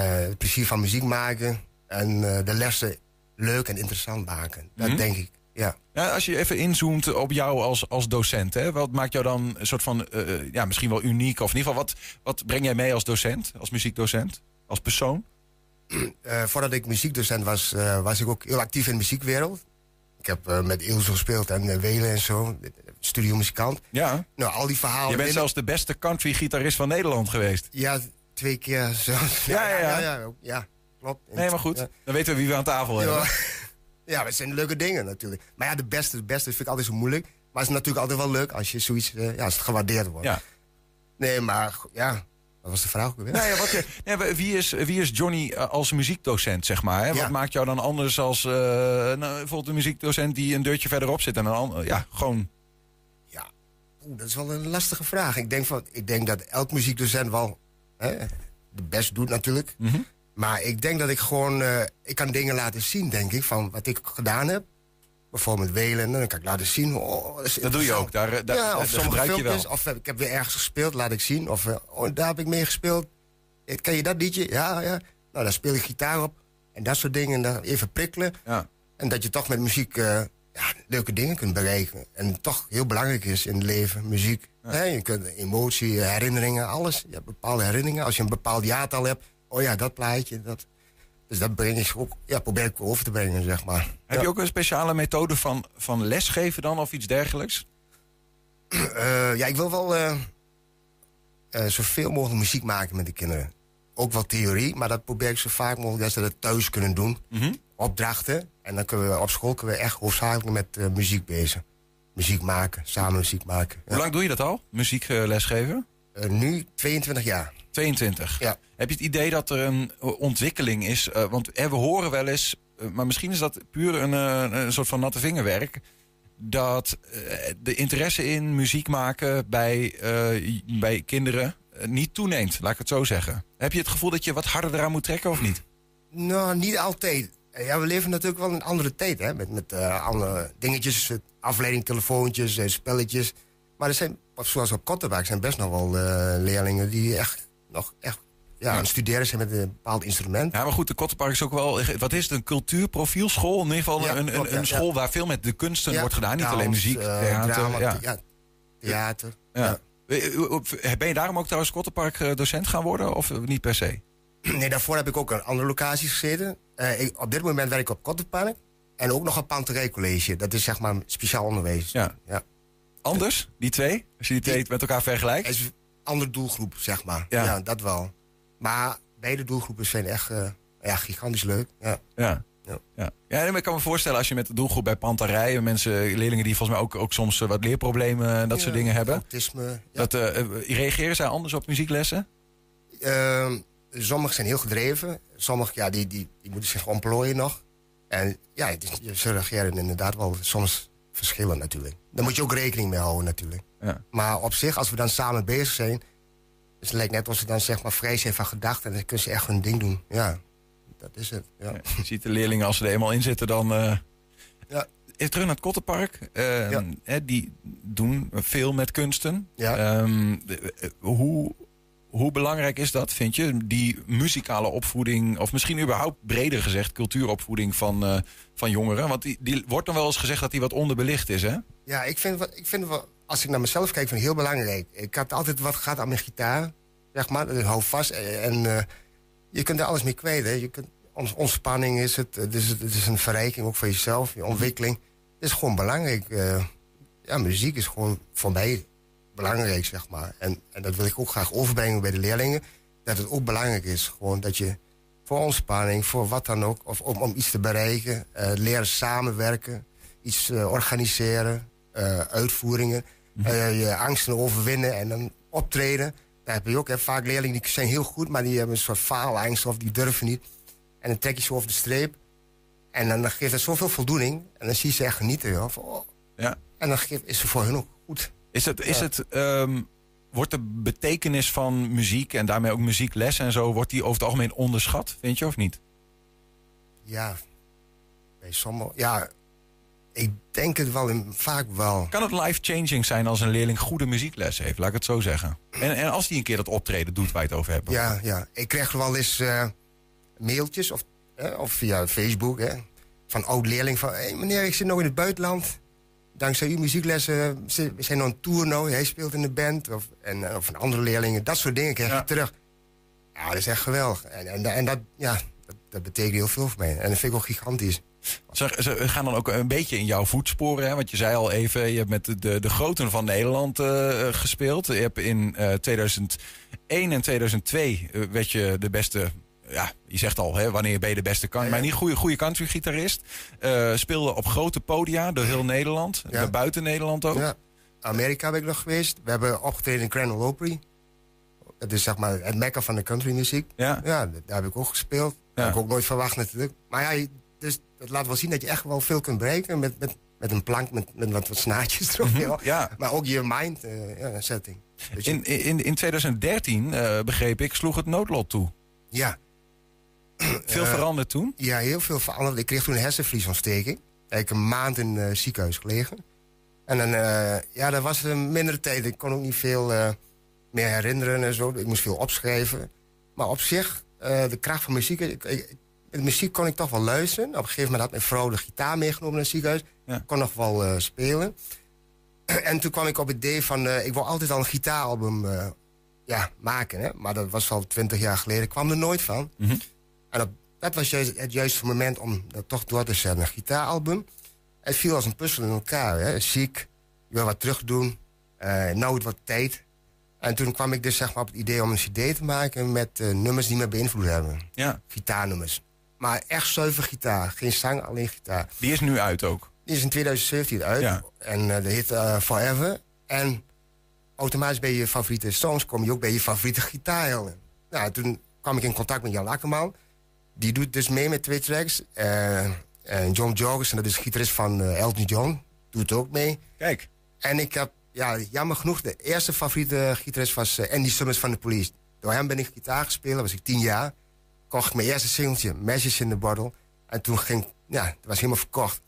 het plezier van muziek maken en eh, de lessen leuk en interessant maken. Dat Mhm. denk ik, ja. Ja, als je even inzoomt op jou als, als docent, hè, wat maakt jou dan een soort van, eh, eh, ja, misschien wel uniek? Of in ieder geval, wat, wat breng jij mee als docent, als muziekdocent, als persoon? Eh, voordat ik muziekdocent was, eh, was ik ook heel actief in de muziekwereld. Ik heb eh, met Ilse gespeeld en Welen en zo, studiomuzikant. Ja, Nou, al die verhalen... je bent zelfs de beste country-gitarist van Nederland geweest. Ja, twee keer zelfs. Ja, ja, ja. ja, ja, ja, klopt. Nee, maar goed, dan weten we wie we aan tafel hebben. Ja, het zijn leuke dingen natuurlijk. Maar ja, de beste, de beste vind ik altijd zo moeilijk. Maar het is natuurlijk altijd wel leuk als je zoiets, eh, ja, als het gewaardeerd wordt. Ja. Nee, maar ja, wat was de vraag ook weer? Nou ja, wat je, nee, maar wie, is, wie is Johnny eh, als muziekdocent, zeg maar? Hè? Ja. Wat maakt jou dan anders als eh, nou, bijvoorbeeld een muziekdocent die een deurtje verderop zit en een ander, ja, gewoon. Ja, oeh, dat is wel een lastige vraag. Ik denk, van, ik denk dat elk muziekdocent wel hè, de best doet natuurlijk. Mhm. Maar ik denk dat ik gewoon... eh, ik kan dingen laten zien, denk ik, van wat ik gedaan heb. Bijvoorbeeld Welen, en dan kan ik laten zien. Oh, dat, doe je ook. Daar, eh, daar, ja, daar of sommige gebruik je filmpjes. wel. Of eh, ik heb weer ergens gespeeld, laat ik zien. Of oh, daar heb ik mee gespeeld. Ken je dat liedje? Ja, ja. Nou, daar speel ik gitaar op. En dat soort dingen. En dan even prikkelen. Ja. En dat je toch met muziek ja, leuke dingen kunt bereiken. En toch heel belangrijk is in het leven, muziek. Hè, je kunt emotie, herinneringen, alles. Je hebt bepaalde herinneringen. Als je een bepaald jaartal hebt. Oh ja, dat plaatje. Dat. Dus dat breng ik ook, ja, probeer ik over te brengen, zeg maar. Heb Ja. je ook een speciale methode van, van lesgeven dan of iets dergelijks? Eh, ja, ik wil wel eh, eh, zoveel mogelijk muziek maken met de kinderen. Ook wel theorie, maar dat probeer ik zo vaak mogelijk dat ze dat thuis kunnen doen. Mhm. Opdrachten. En dan kunnen we op school kunnen we echt hoofdzakelijk met eh, muziek bezig. Muziek maken, samen muziek maken. Ja. Hoe lang doe je dat al? Muziek eh, lesgeven? Eh, nu 22 jaar. 22. Ja. Heb je het idee dat er een ontwikkeling is? want we horen wel eens, maar misschien is dat puur een, een soort van natte vingerwerk. Dat de interesse in muziek maken bij, bij kinderen niet toeneemt, laat ik het zo zeggen. Heb je het gevoel dat je wat harder eraan moet trekken of niet? Nou, niet altijd. Eh, Ja, we leven natuurlijk wel in een andere tijd, hè. Met, met eh, andere dingetjes, eh, afleiding, telefoontjes, eh, spelletjes. Maar er zijn, zoals op Kottenbach, zijn best nog wel eh, leerlingen die echt nog echt ja, studeren zijn met een bepaald instrument. Ja, maar goed, de Kottenpark is ook wel, wat is het, een cultuurprofielschool? In ieder geval Ja, een, een, ja, school waar veel met de kunsten wordt gedaan. Niet alleen muziek, eh, theater. drama, ja, theater. Ja. Eh, Ben je daarom ook trouwens Kottenpark eh, docent gaan worden of niet per se? Nee, daarvoor heb ik ook aan andere locaties gezeten. Eh, ik, op dit moment werk ik op Kottenpark. En ook nog op Panterij College. Dat is zeg maar speciaal onderwijs. Ja. ja. Anders, die twee? Als je die twee met elkaar vergelijkt? Het is een andere doelgroep, zeg maar. Ja. Ja, dat wel. Maar beide doelgroepen zijn echt eh, ja, gigantisch leuk. Ja. Ja. Ja. Ja. Ja, maar ik kan me voorstellen als je met de doelgroep bij Panterij... mensen, leerlingen die volgens mij ook, ook soms eh, wat leerproblemen en dat soort dingen hebben... Autisme. Ja. Dat, eh, eh, reageren zij anders op muzieklessen? Ehm, sommigen zijn heel gedreven. Sommigen ja, die, die, die moeten zich ontplooien nog. En ja, ze reageren inderdaad wel soms verschillend natuurlijk. Daar moet je ook rekening mee houden natuurlijk. Ja. Maar op zich, als we dan samen bezig zijn... Dus het lijkt net alsof ze dan zeg maar vrij zijn van gedachten... en dan kunnen ze echt hun ding doen. Ja, dat is het. Ja. Je ziet de leerlingen als ze er eenmaal in zitten, dan... eh Ja. Even terug naar het Kottenpark. Eh, Ja. hè, die doen veel met kunsten. Ja. Ehm, de- eh, hoe, hoe belangrijk is dat, vind je? Die muzikale opvoeding, of misschien überhaupt breder gezegd... cultuuropvoeding van, eh, van jongeren? Want die, die wordt dan wel eens gezegd dat die wat onderbelicht is, hè? Ja, ik vind, ik vind als ik naar mezelf kijk, vind ik heel belangrijk. Ik had altijd wat gehad aan mijn gitaar, zeg maar. Hou vast en je kunt er alles mee kwijt. Hè. Je kunt, ontspanning is het, het is, het is een verrijking ook voor jezelf, je ontwikkeling. Het is gewoon belangrijk. eh, ja, muziek is gewoon voor mij belangrijk, zeg maar. En, en dat wil ik ook graag overbrengen bij de leerlingen. Dat het ook belangrijk is, gewoon dat je voor ontspanning, voor wat dan ook... of om, om iets te bereiken, eh, leren samenwerken, iets eh, organiseren, uitvoeringen... eh, je angsten overwinnen en dan optreden. Daar heb je ook hè, vaak leerlingen die zijn heel goed... maar die hebben een soort faalangst of die durven niet. En dan trek je ze over de streep. En dan geeft dat zoveel voldoening. En dan zie je ze echt genieten. Joh, van, oh. Ja. En dan geeft, is ze voor hun ook goed. Is het, is Ja. het, ehm, wordt de betekenis van muziek en daarmee ook muziekles en zo... wordt die over het algemeen onderschat, vind je, of niet? Ja, bij sommigen... Ja, Ik denk het wel, vaak wel. Kan het life-changing zijn als een leerling goede muziekles heeft, laat ik het zo zeggen? En, en als die een keer dat optreden doet waar je het over hebt. Ja, ja. Ik krijg wel eens eh, mailtjes of, eh, of via Facebook hè, van oud-leerling van... Hey, meneer, ik zit nog in het buitenland. Dankzij uw muzieklessen, we zijn nog een tour nou. Hij speelt in de band. Of, en, eh, of van andere leerlingen. Dat soort dingen krijg Ja. je terug. Ja, dat is echt geweldig. En, en, en dat, ja, dat, dat betekent heel veel voor mij. En dat vind ik ook gigantisch. Ze, ze gaan dan ook een beetje in jouw voetsporen. Hè? Want je zei al even, je hebt met de, de, groten van Nederland eh, gespeeld. Je hebt in eh 2001 en 2002 eh, werd je de beste... Ja, je zegt al, hè, wanneer ben je de beste country... Ja, ja. Maar niet goede, goede country-gitarist. Speelde op grote podia door heel Nederland. Ja. buiten Nederland ook? Ja. Amerika ben ik nog geweest. We hebben opgetreden in Grand Ole Opry. Dat is zeg maar het mekka van de countrymuziek. Ja. Ja, daar heb ik ook gespeeld. Dat heb ik ook nooit verwacht natuurlijk. Maar ja, dus dat laat wel zien dat je echt wel veel kunt bereiken met, met, met een plank, met, met wat, wat snaartjes erop. ja. Ja. Maar ook je mind eh, ja, setting. Dus In, in, in 2013, eh, begreep ik, sloeg het noodlot toe. ja, Veel Eh, veranderd toen? ja, heel veel veranderd. Ik kreeg toen een hersenvliesontsteking. Ik een maand in het ziekenhuis gelegen. En dan, ja, dat was een mindere tijd. Ik kon ook niet veel meer herinneren en zo. Ik moest veel opschrijven. Maar op zich, de kracht van muziek... Ik, ik, met muziek kon ik toch wel luisteren. Op een gegeven moment had mijn vrouw de gitaar meegenomen naar het ziekenhuis. Ja. Ik kon nog wel eh, spelen. en toen kwam ik op het idee van... eh, ik wil altijd al een gitaaralbum eh, ja, maken. Hè? Maar dat was al twintig jaar geleden. Ik kwam er nooit van. Mhm. En op, dat was juist het juiste moment om dat toch door te zetten. Een gitaaralbum. Het viel als een puzzel in elkaar. Hè? Ziek, ik wil wat terug doen. nou het wat tijd. En toen kwam ik dus zeg maar, op het idee om een cd te maken... met nummers die me beïnvloed hebben. Ja. Gitaarnummers. Maar echt zuiver gitaar. Geen zang, alleen gitaar. Die is nu uit ook. Die is in 2017 uit. Ja. En eh dat heet eh, Forever. En automatisch bij je favoriete songs kom je ook bij je favoriete gitaarhelden. Nou, toen kwam ik in contact met Jan Akkerman. Die doet dus mee met twee tracks. Eh, en John Jorgensen, dat is gitarist van eh, Elton John, doet ook mee. Kijk. En ik heb, ja, jammer genoeg, de eerste favoriete gitarist was eh, Andy Summers van de Police. Door hem ben ik gitaar gespeeld, was ik tien jaar. Kocht ik mijn eerste singeltje, Meshes in the Bottle. En toen ging, ja, het was helemaal verkocht.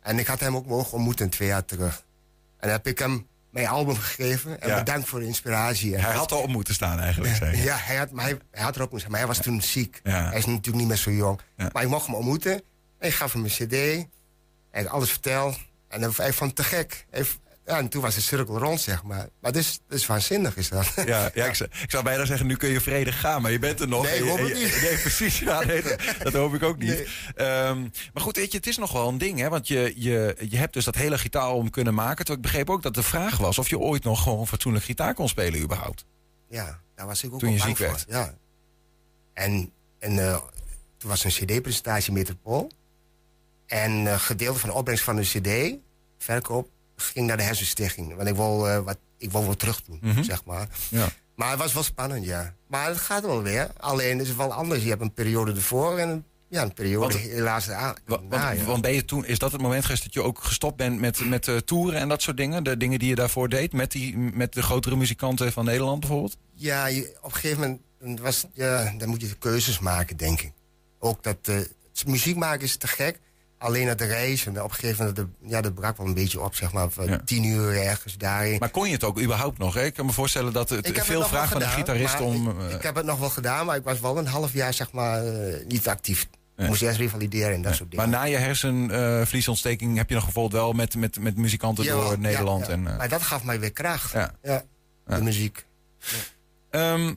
En ik had hem ook mogen ontmoeten twee jaar terug. En dan heb ik hem mijn album gegeven. En Ja. bedankt voor de inspiratie. Hij had erop moeten staan eigenlijk, zei je. ja, hij had, maar hij, hij had erop moeten zijn, maar hij was toen ziek. Ja. Hij is natuurlijk niet meer zo jong. Ja. Maar ik mocht hem ontmoeten. En ik gaf hem een cd. En alles vertel. En hij hij vond het te gek. Hij, ja, en toen was de cirkel rond, zeg maar. Maar het is, is waanzinnig, is dat. Ja, ja ik, zou, ik zou bijna zeggen, nu kun je vredig gaan, maar je bent er nog. Nee, hoop ik je- niet. Nee, precies. Ja, nee, dat, dat hoop ik ook niet. Nee. Ehm, maar goed, weet je, het is nog wel een ding, hè? Want je, je, je hebt dus dat hele gitaarom kunnen maken. Terwijl ik begreep ook dat de vraag was of je ooit nog gewoon fatsoenlijk gitaar kon spelen überhaupt. Ja, daar was ik ook Toen je ziek werd. Ja. En, en eh, toen was een cd-presentatie Metropool. En eh gedeelte van de opbrengst van de cd, verkoop, ging naar de hersenstichting. Want ik wil, eh, wat, ik wil wat terug doen, Mhm. zeg maar. Ja. Maar het was wel spannend, ja. Maar het gaat wel weer. Alleen is het wel anders. Je hebt een periode ervoor en een, ja, een periode Want- helaas Want, na, ja. want ben je toen, is dat het moment geweest dat je ook gestopt bent met, met eh, toeren en dat soort dingen? De dingen die je daarvoor deed met, die, met de grotere muzikanten van Nederland bijvoorbeeld? Ja, je- op een gegeven moment was, ja, dan moet je keuzes maken, denk ik. Ook dat eh, muziek maken is te gek. Alleen het reizen, op een gegeven moment, de, ja, dat brak wel een beetje op, zeg maar. Van Ja. Tien uur ergens daarheen. Maar kon je het ook überhaupt nog? Hè? Ik kan me voorstellen dat het veel vraagt wel van de gitarist maar om... Ik, eh, ik heb het nog wel gedaan, maar ik was wel een half jaar, zeg maar, eh, niet actief. Moest eerst revalideren en dat soort maar dingen. na je hersenvliesontsteking heb je nog bijvoorbeeld wel met, met, met muzikanten door Nederland. ja. En, eh, Maar dat gaf mij weer kracht. Ja. De muziek. ehm,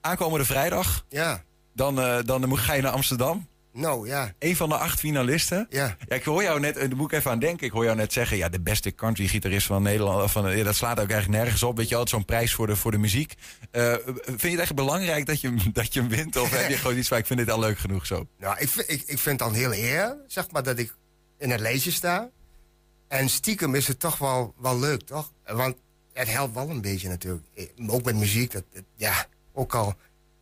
aankomende vrijdag, Ja, dan, eh, dan moet- ga je naar Amsterdam. Nou ja, Een van de acht finalisten. ja. Ja, ik hoor jou net, eh, daar moet ik even aan denken. Ik hoor jou net zeggen, ja, de beste country-gitarist van Nederland. of Van, ja, dat slaat ook eigenlijk nergens op. Weet je, altijd zo'n prijs voor de, voor de muziek. Eh, vind je het echt belangrijk dat je, hem- dat je hem wint? Of heb je gewoon iets van, ik vind dit al leuk genoeg zo? Nou, ik, vind- ik, ik vind het dan heel eer, zeg maar, dat ik in het lijstje sta. En stiekem is het toch wel, wel leuk, toch? Want het helpt wel een beetje natuurlijk. Eh, Ook met muziek, dat, dat- ja, ook al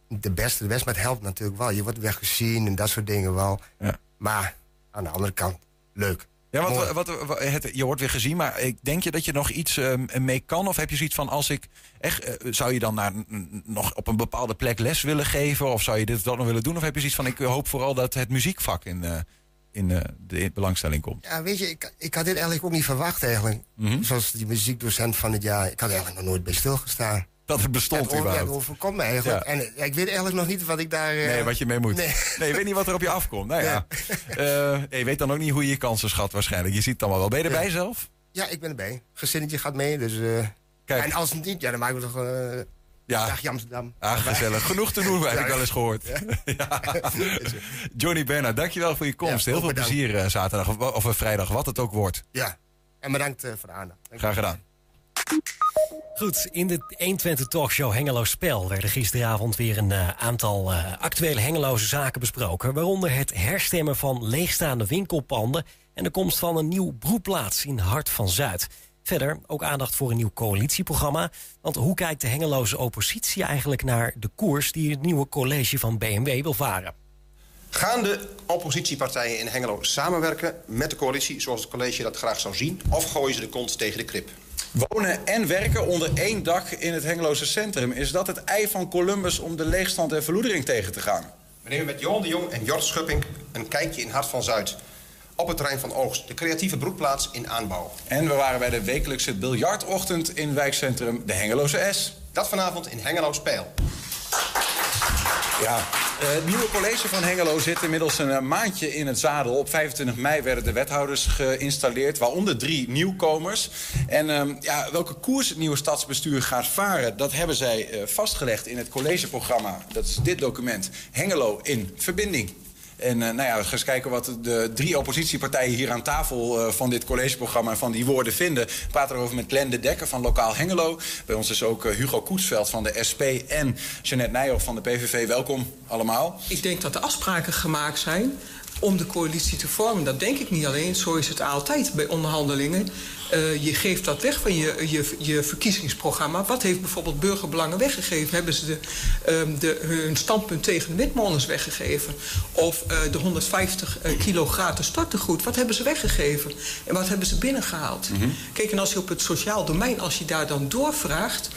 de beste, de beste, maar het helpt natuurlijk wel. Je wordt weer gezien en dat soort dingen wel. Ja. Maar aan de andere kant, leuk. Ja, wat, wat, wat- het, je wordt weer gezien, maar ik denk je dat je nog iets eh, mee kan? Of heb je zoiets van, als ik echt, eh, zou je dan naar, nog op een bepaalde plek les willen geven? Of zou je dit of dat nog willen doen? Of heb je zoiets van, ik hoop vooral dat het muziekvak in, eh, in eh, de belangstelling komt. Ja, weet je, ik, ik had dit eigenlijk ook niet verwacht eigenlijk. Mhm. Zoals die muziekdocent van het jaar. Ik had eigenlijk nog nooit bij stilgestaan. Dat het bestond ja, überhaupt. het overkomt me eigenlijk. Ja. En eh, ik weet eigenlijk nog niet wat ik daar... eh, Nee, wat je mee moet. Nee. Nee, je weet niet wat er op je afkomt. Nou ja. Eh, je weet dan ook niet hoe je je kansen schat waarschijnlijk. Je ziet het dan wel. Ben je erbij Ja. zelf? Ja, ik ben erbij. Gezinnetje gaat mee, dus... Kijk. En als het niet, ja, dan maken we toch... Ja. Dagje Amsterdam. Ah, gezellig. Genoeg te doen, heb ik wel eens gehoord. Ja. Johnny Bernard, dankjewel voor je komst. Ja, Heel veel bedankt. plezier zaterdag of, of vrijdag, wat het ook wordt. Ja. En bedankt voor de aandacht. Graag gedaan. Goed, in de 120 talkshow Hengelo Spel werden gisteravond weer een eh, aantal eh, actuele Hengeloze zaken besproken. Waaronder het herstemmen van leegstaande winkelpanden en de komst van een nieuw broedplaats in Hart van Zuid. Verder ook aandacht voor een nieuw coalitieprogramma. Want hoe kijkt de Hengeloze oppositie eigenlijk naar de koers die het nieuwe college van BMW wil varen? Gaan de oppositiepartijen in Hengelo samenwerken met de coalitie zoals het college dat graag zou zien? Of gooien ze de kont tegen de krip? Wonen en werken onder één dak in het Hengeloze centrum. Is dat het ei van Columbus om de leegstand en verloedering tegen te gaan? We nemen met Johan de Jong en Jort Schupping een kijkje in Hart van Zuid. Op het terrein van Oogst, de creatieve broedplaats in aanbouw. En we waren bij de wekelijkse biljartochtend in wijkcentrum De Hengeloze S. Dat vanavond in Hengelo Speel. Ja, eh, het nieuwe college van Hengelo zit inmiddels een eh, maandje in het zadel. Op 25 mei werden de wethouders geïnstalleerd, waaronder drie nieuwkomers. En ehm, ja, welke koers het nieuwe stadsbestuur gaat varen, dat hebben zij eh, vastgelegd in het collegeprogramma. Dat is dit document, Hengelo in verbinding. En eh, nou ja, gaan eens kijken wat de drie oppositiepartijen hier aan tafel eh, van dit collegeprogramma van die woorden vinden. We praten erover met Glenn de Dekker van Lokaal Hengelo. Bij ons is ook eh, Hugo Koetsveld van de SP en Jeanette Nijhoff van de PVV. Welkom allemaal. Ik denk dat er afspraken gemaakt zijn om de coalitie te vormen. Dat denk ik niet alleen, zo is het altijd bij onderhandelingen. Eh, je geeft dat weg van je, je, je verkiezingsprogramma. Wat heeft bijvoorbeeld burgerbelangen weggegeven? Hebben ze de, ehm, de, hun standpunt tegen de windmolens weggegeven? Of eh, de 150 eh, kilo gratis startegoed, wat hebben ze weggegeven? En wat hebben ze binnengehaald? Kijk, en als je op het sociaal domein, als je daar dan doorvraagt...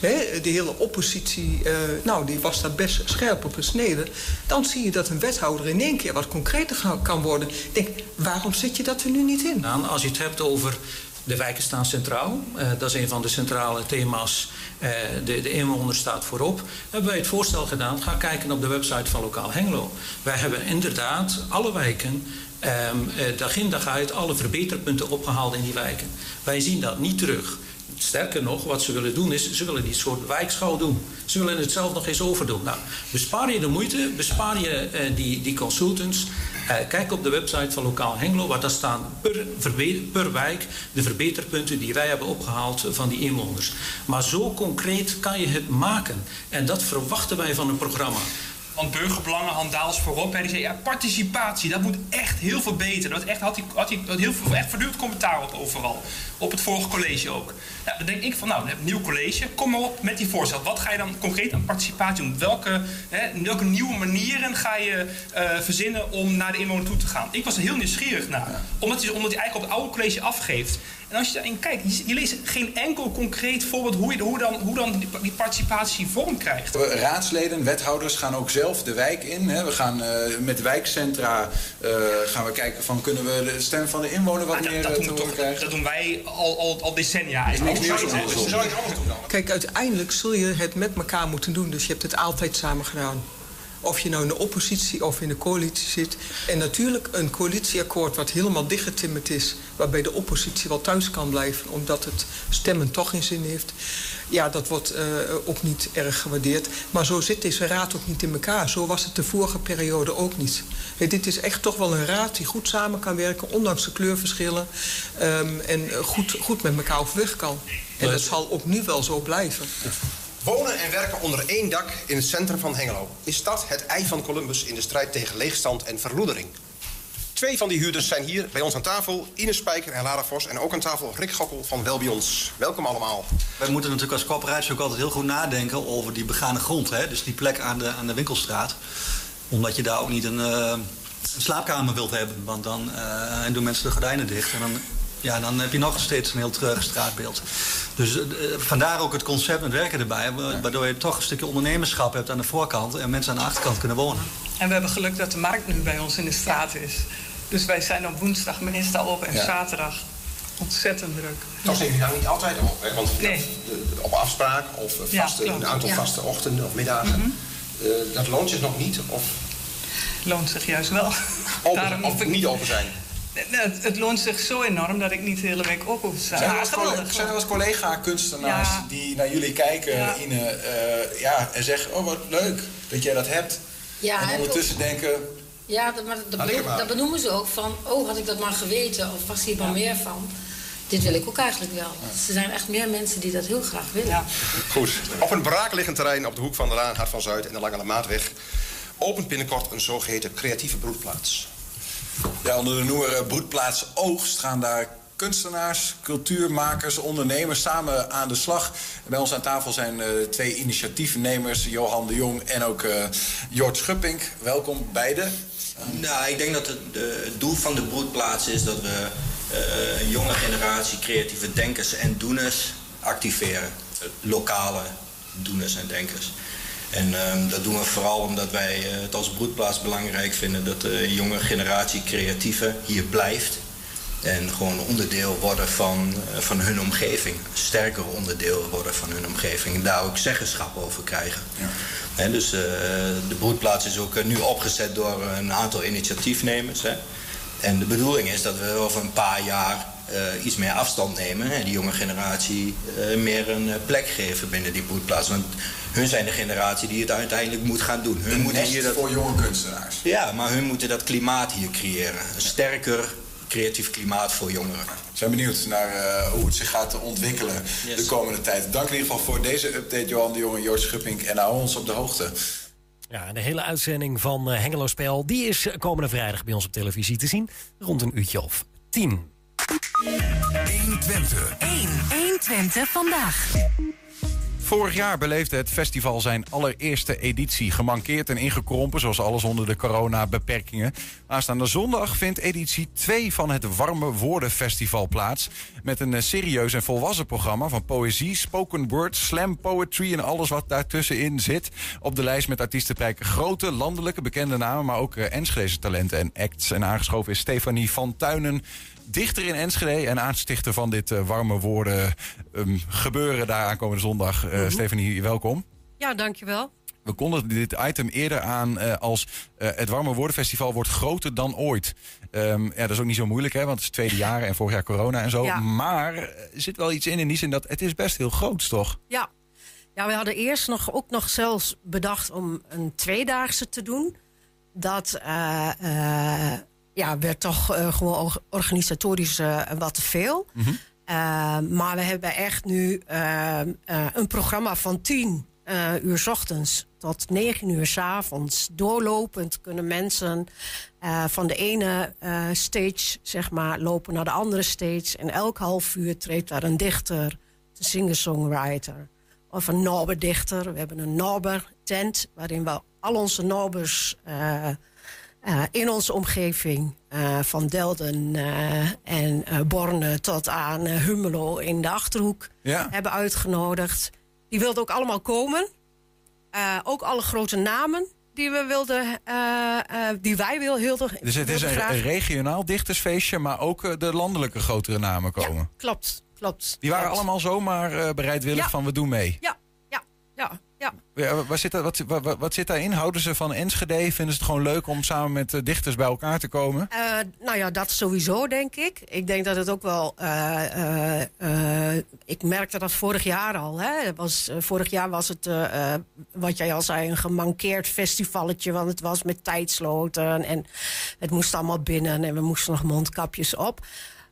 Hè, de hele oppositie, eh, nou, die was daar best scherp op gesneden. Dan zie je dat een wethouder in één keer wat concreter kan worden. Ik denk, waarom zit je dat er nu niet in? Nou, als je het hebt over de wijken staan centraal, eh, dat is een van de centrale thema's. eh, de, de inwoner staat voorop. Hebben wij het voorstel gedaan, ga kijken op de website van Lokaal Hengelo. Wij hebben inderdaad alle wijken, ehm, eh, dag in dag uit, alle verbeterpunten opgehaald in die wijken. Wij zien dat niet terug. Sterker nog, wat ze willen doen is, ze willen die soort wijkschouw doen. Ze willen het zelf nog eens overdoen. Nou, bespaar je de moeite, bespaar je die, die consultants. Eh, kijk op de website van Lokaal Hengelo, waar daar staan per, per wijk de verbeterpunten die wij hebben opgehaald van die inwoners. Maar zo concreet kan je het maken. En dat verwachten wij van een programma. Want burgerbelangen, Handaals voorop, hè, die zei ja, participatie, dat moet echt heel veel beter. Dat echt, had hij, had hij had heel veel, echt voortdurend commentaar op overal. Op het vorige college ook. Nou, dan denk ik van, nou, we hebben een nieuw college, kom maar op met die voorstel. Wat ga je dan concreet aan participatie doen? Welke, hè, welke nieuwe manieren ga je eh, verzinnen om naar de inwoner toe te gaan? Ik was er heel nieuwsgierig naar. Omdat hij, omdat hij eigenlijk op het oude college afgeeft. En als je daarin kijkt, je, je leest geen enkel concreet voorbeeld hoe, je, hoe, dan, hoe dan die, die participatie vorm krijgt. We Raadsleden, wethouders gaan ook zelf de wijk in. Hè. We gaan eh, met wijkcentra eh, gaan we kijken van kunnen we de stem van de inwoner wat meer dat, eh, doen toch, krijgen. dat doen wij al, al, al decennia. is niks nieuws Zou je- onder de zon. zou je het anders doen dan? Kijk, uiteindelijk zul je het met elkaar moeten doen. Dus je hebt het altijd samen gedaan. Of je nou in de oppositie of in de coalitie zit. En natuurlijk een coalitieakkoord wat helemaal dichtgetimmerd is... waarbij de oppositie wel thuis kan blijven... omdat het stemmen toch geen zin heeft. Ja, dat wordt eh, ook niet erg gewaardeerd. Maar zo zit deze raad ook niet in elkaar. Zo was het de vorige periode ook niet. Dit is echt toch wel een raad die goed samen kan werken... ondanks de kleurverschillen. ehm, en goed, goed met elkaar overweg kan. En dat zal ook nu wel zo blijven. Wonen en werken onder één dak in het centrum van Hengelo. Is dat het ei van Columbus in de strijd tegen leegstand en verloedering? Twee van die huurders zijn hier bij ons aan tafel. Ines Spijker en Lara Vos. En ook aan tafel Rick Gokkel van Welbions. Welkom allemaal. Wij moeten natuurlijk als corporatie ook altijd heel goed nadenken over die begane grond. Hè? Dus die plek aan de, aan de winkelstraat. Omdat je daar ook niet een, eh, een slaapkamer wilt hebben. Want dan en doen mensen de gordijnen dicht. En dan, ja, dan heb je nog steeds een heel treurig straatbeeld. Dus eh, vandaar ook het concept met werken erbij. wa- Waardoor je toch een stukje ondernemerschap hebt aan de voorkant. En mensen aan de achterkant kunnen wonen. En we hebben geluk dat de markt nu bij ons in de straat is. Dus wij zijn op woensdag meestal op en Ja. zaterdag ontzettend druk. Toch neem je nou niet altijd op, hè? Want Nee. op afspraak of eh, Ja, vaste, een aantal Ja. vaste ochtenden of middagen. Mhm. Eh, dat loont zich nog niet. Of Loont zich juist wel. open, of niet open zijn. Het, het loont zich zo enorm dat ik niet de hele week op hoef te staan. Zijn er eens collega- zijn er collega-kunstenaars Ja. die naar jullie kijken, Ja. Ine, eh, ja, en zeggen: Oh, wat leuk dat jij dat hebt. Ja, en en ondertussen denken: Ja, dat, maar dat, be- benoemen ze ook van, oh had ik dat maar geweten of was hier maar meer van. Dit wil ik ook eigenlijk wel. Er zijn echt meer mensen die dat heel graag willen. Goed. Op een braakliggend terrein op de hoek van de Laan, Hart van Zuid en de Lange Maatweg opent binnenkort een zogeheten creatieve broedplaats. Ja, onder de noemer eh, Broedplaats Oogst gaan daar kunstenaars, cultuurmakers, ondernemers samen aan de slag. Bij ons aan tafel zijn eh, twee initiatiefnemers, Johan de Jong en ook eh Jort Schuppink. Welkom beiden. Nou, ik denk dat het, het doel van de broedplaats is dat we een jonge generatie creatieve denkers en doeners activeren. Lokale doeners en denkers. En ehm, dat doen we vooral omdat wij eh, het als broedplaats belangrijk vinden dat de jonge generatie creatieven hier blijft. En gewoon onderdeel worden van, eh, van hun omgeving. Sterker onderdeel worden van hun omgeving. En daar ook zeggenschap over krijgen. Hè, dus eh, de broedplaats is ook nu opgezet door een aantal initiatiefnemers. Hè. En de bedoeling is dat we over een paar jaar eh, iets meer afstand nemen. En die jonge generatie eh, meer een eh, plek geven binnen die broedplaats. Want hun zijn de generatie die het uiteindelijk moet gaan doen. Hun moeten nest hier dat... voor jonge kunstenaars. Ja, maar hun moeten dat klimaat hier creëren. Een sterker creatief klimaat voor jongeren. We zijn benieuwd naar eh, hoe het zich gaat ontwikkelen de komende tijd. Dank in ieder geval voor deze update, Johan de Jong en Jort Schuppink. En hou ons op de hoogte. Ja, en de hele uitzending van Hengelo Spel... die is komende vrijdag bij ons op televisie te zien. Rond een uurtje of tien. 120. 1. 120 vandaag. Vorig jaar beleefde het festival zijn allereerste editie. Gemankeerd en ingekrompen, zoals alles onder de coronabeperkingen. Aanstaande zondag vindt editie 2 van het Warme Woorden Festival plaats. Met een eh, serieus en volwassen programma van poëzie, spoken word, slam poetry en alles wat daartussenin zit. Op de lijst met artiesten prijken grote landelijke bekende namen, maar ook uh, Enschedeze talenten en acts. En aangeschoven is Stefanie van Tuinen dichter in Enschede en aanstichter van dit uh, warme woorden um, gebeuren daar aankomende zondag. Mm -hmm. Stefanie, welkom. Ja, dankjewel. We kondigden dit item eerder aan uh, als het Warme Woordenfestival wordt groter dan ooit. Um, ja, dat is ook niet zo moeilijk, hè, want het is het tweede jaar en vorig jaar corona en zo. Ja. Maar er zit wel iets in, in die zin dat het is best heel groot, toch? Ja. ja, we hadden eerst nog, ook nog zelfs bedacht om een tweedaagse te doen. Dat ja, werd toch uh, gewoon organisatorisch uh, wat te veel. Mm -hmm. uh, maar we hebben echt nu een programma van 10 uur s ochtends tot 9 uur s avonds. Doorlopend kunnen mensen van de ene stage zeg maar, lopen naar de andere stage. En elk half uur treedt daar een dichter, een singer-songwriter of een Norber-dichter. We hebben een Norber-tent waarin we al onze Norbers... Uh, in onze omgeving, uh, van Delden uh, en Borne tot aan Hummelo in de Achterhoek, ja. hebben uitgenodigd. Die wilden ook allemaal komen. ook alle grote namen die we wilden, die wij wil, wilden. Dus het is een, een, regionaal dichtersfeestje, maar ook de landelijke grotere namen komen. Ja, klopt, klopt. Die waren klopt. allemaal zomaar bereidwillig ja. van we doen mee. Ja, ja, ja, ja. Ja, waar zit dat, wat, wat, wat, zit daarin? Houden ze van Enschede? Vinden ze het gewoon leuk om samen met uh, dichters bij elkaar te komen? Uh, nou ja, dat sowieso, denk ik. Ik denk dat het ook wel... Uh, ik merkte dat vorig jaar al. Hè. Was, vorig jaar was het, wat jij al zei, een gemankeerd festivalletje. Want het was met tijdsloten en het moest allemaal binnen. En we moesten nog mondkapjes op.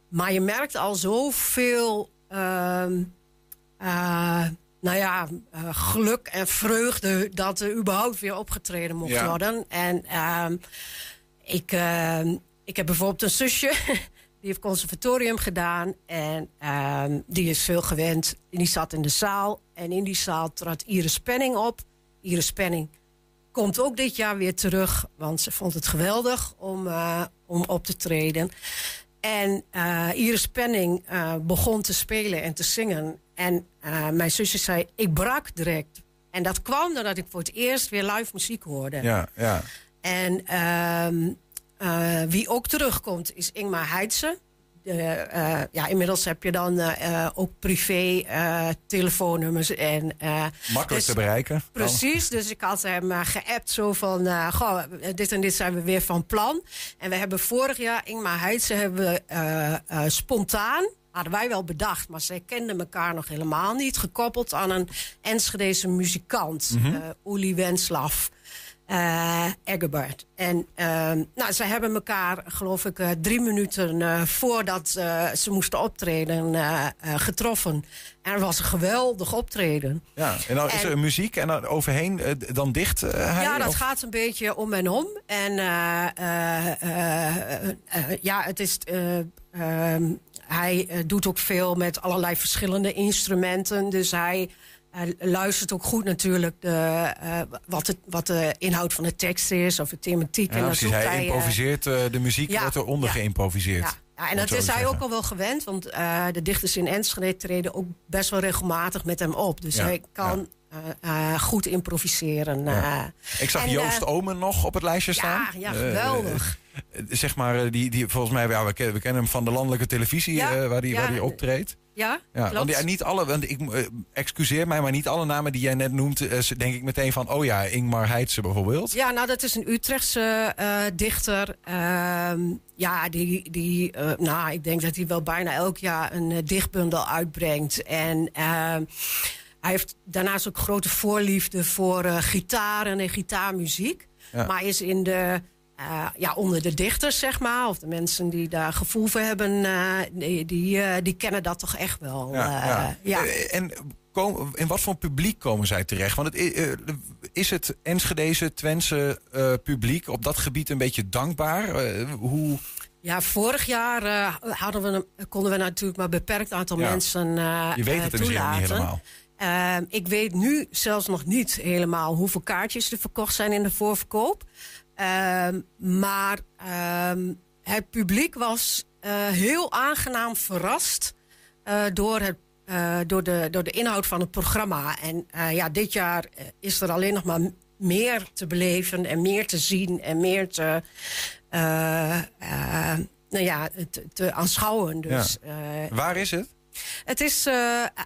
Maar je merkt al zoveel... Ehm, nou ja, uh, geluk en vreugde dat er überhaupt weer opgetreden mocht ja. worden. En uh, ik, uh, ik heb bijvoorbeeld een zusje, die heeft conservatorium gedaan. En die is veel gewend. En die zat in de zaal. En in die zaal trad Iris Penning op. Iris Penning komt ook dit jaar weer terug. Want ze vond het geweldig om, om op te treden. En uh, Iris Penning begon te spelen en te zingen. En uh, mijn zusje zei, ik brak direct. En dat kwam doordat ik voor het eerst weer live muziek hoorde. Ja, ja. En eh, wie ook terugkomt is Ingmar Heidse. De, eh, ja, inmiddels heb je dan eh, eh, ook privé eh, telefoonnummers. En, eh, Makkelijk dus- te bereiken. Precies, dus ik had hem geappt zo van... eh, goh, eh, dit en dit zijn we weer van plan. En we hebben vorig jaar, Ingmar Heidse, hebben we eh, eh, spontaan... hadden wij wel bedacht, maar zij kenden elkaar nog helemaal niet... gekoppeld aan een Enschedese muzikant, eh Uli Wenslav eh Egbert. En ehm, nou, ze hebben elkaar, geloof ik, eh, drie minuten eh, voordat eh, ze moesten optreden eh, eh, getroffen. En het was een geweldig optreden. Ja, en dan is er muziek en dan overheen eh, dan dicht eh, hij? Ja, dat Of- gaat een beetje om en om. En eh, eh, eh, eh, ja, het is. eh, ehm, hij eh, doet ook veel met allerlei verschillende instrumenten. Dus hij luistert ook goed natuurlijk de, eh, wat, het, wat de inhoud van de tekst is of de thematiek. Ja, en precies. Hij improviseert, eh, de muziek ja, wordt eronder ja. geïmproviseerd. Ja, en dat is hij ook al wel gewend. Want de dichters in Enschede treden ook best wel regelmatig met hem op. Dus hij kan goed improviseren. Ik zag En, Joost Omen nog op het lijstje staan. ja, geweldig. Zeg maar, eh, die, die, volgens mij, ja, we, kennen, we kennen hem van de landelijke televisie Ja, eh, waar hij ja. waar die optreedt. Ja, Ja, want ja, niet alle, want ik eh, excuseer mij, maar niet alle namen die jij net noemt, denk ik meteen van, oh ja, Ingmar Heidse bijvoorbeeld. Ja, nou, dat is een Utrechtse dichter. Ehm, ja, die, die nou, ik denk dat hij wel bijna elk jaar een dichtbundel uitbrengt. En ehm, hij heeft daarnaast ook grote voorliefde voor gitaren en gitaarmuziek. Maar is in de, eh, ja, onder de dichters, zeg maar, of de mensen die daar gevoel voor hebben, eh, die, die, eh, die kennen dat toch echt wel. Ja, ja. ja. En kom, in wat voor publiek komen zij terecht? Want het, is het Enschedeze, Twentse publiek op dat gebied een beetje dankbaar? Hoe... Ja, vorig jaar hadden we, konden we natuurlijk maar een beperkt aantal Ja. mensen eh Je weet het dus helemaal niet toelaten. helemaal. Ik weet nu zelfs nog niet helemaal hoeveel kaartjes er verkocht zijn in de voorverkoop. Ehm, maar ehm, het publiek was eh, heel aangenaam verrast eh, door, het, eh, door, de, door de inhoud van het programma. En ja, dit jaar is er alleen nog maar meer te beleven en meer te zien en meer te, nou ja, te, te aanschouwen. Dus, Ja. Waar is het? het is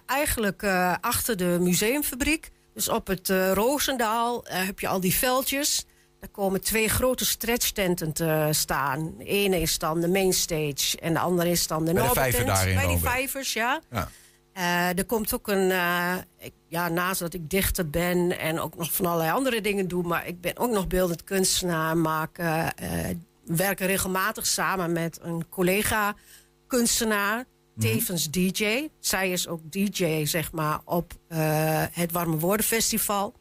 eigenlijk achter de museumfabriek. Dus op het Roosendaal heb je al die veldjes. Daar komen twee grote stretchtenten te staan. De ene is dan de mainstage en de andere is dan de Bij de vijver Bij die vijvers, ja. Ja. Eh, er komt ook een. eh, ik, ja, naast dat ik dichter ben en ook nog van allerlei andere dingen doe, maar ik ben ook nog beeldend kunstenaar, maak, eh, werk regelmatig samen met een collega kunstenaar, tevens DJ. Zij is ook DJ, zeg maar, op het Warme Woorden Festival.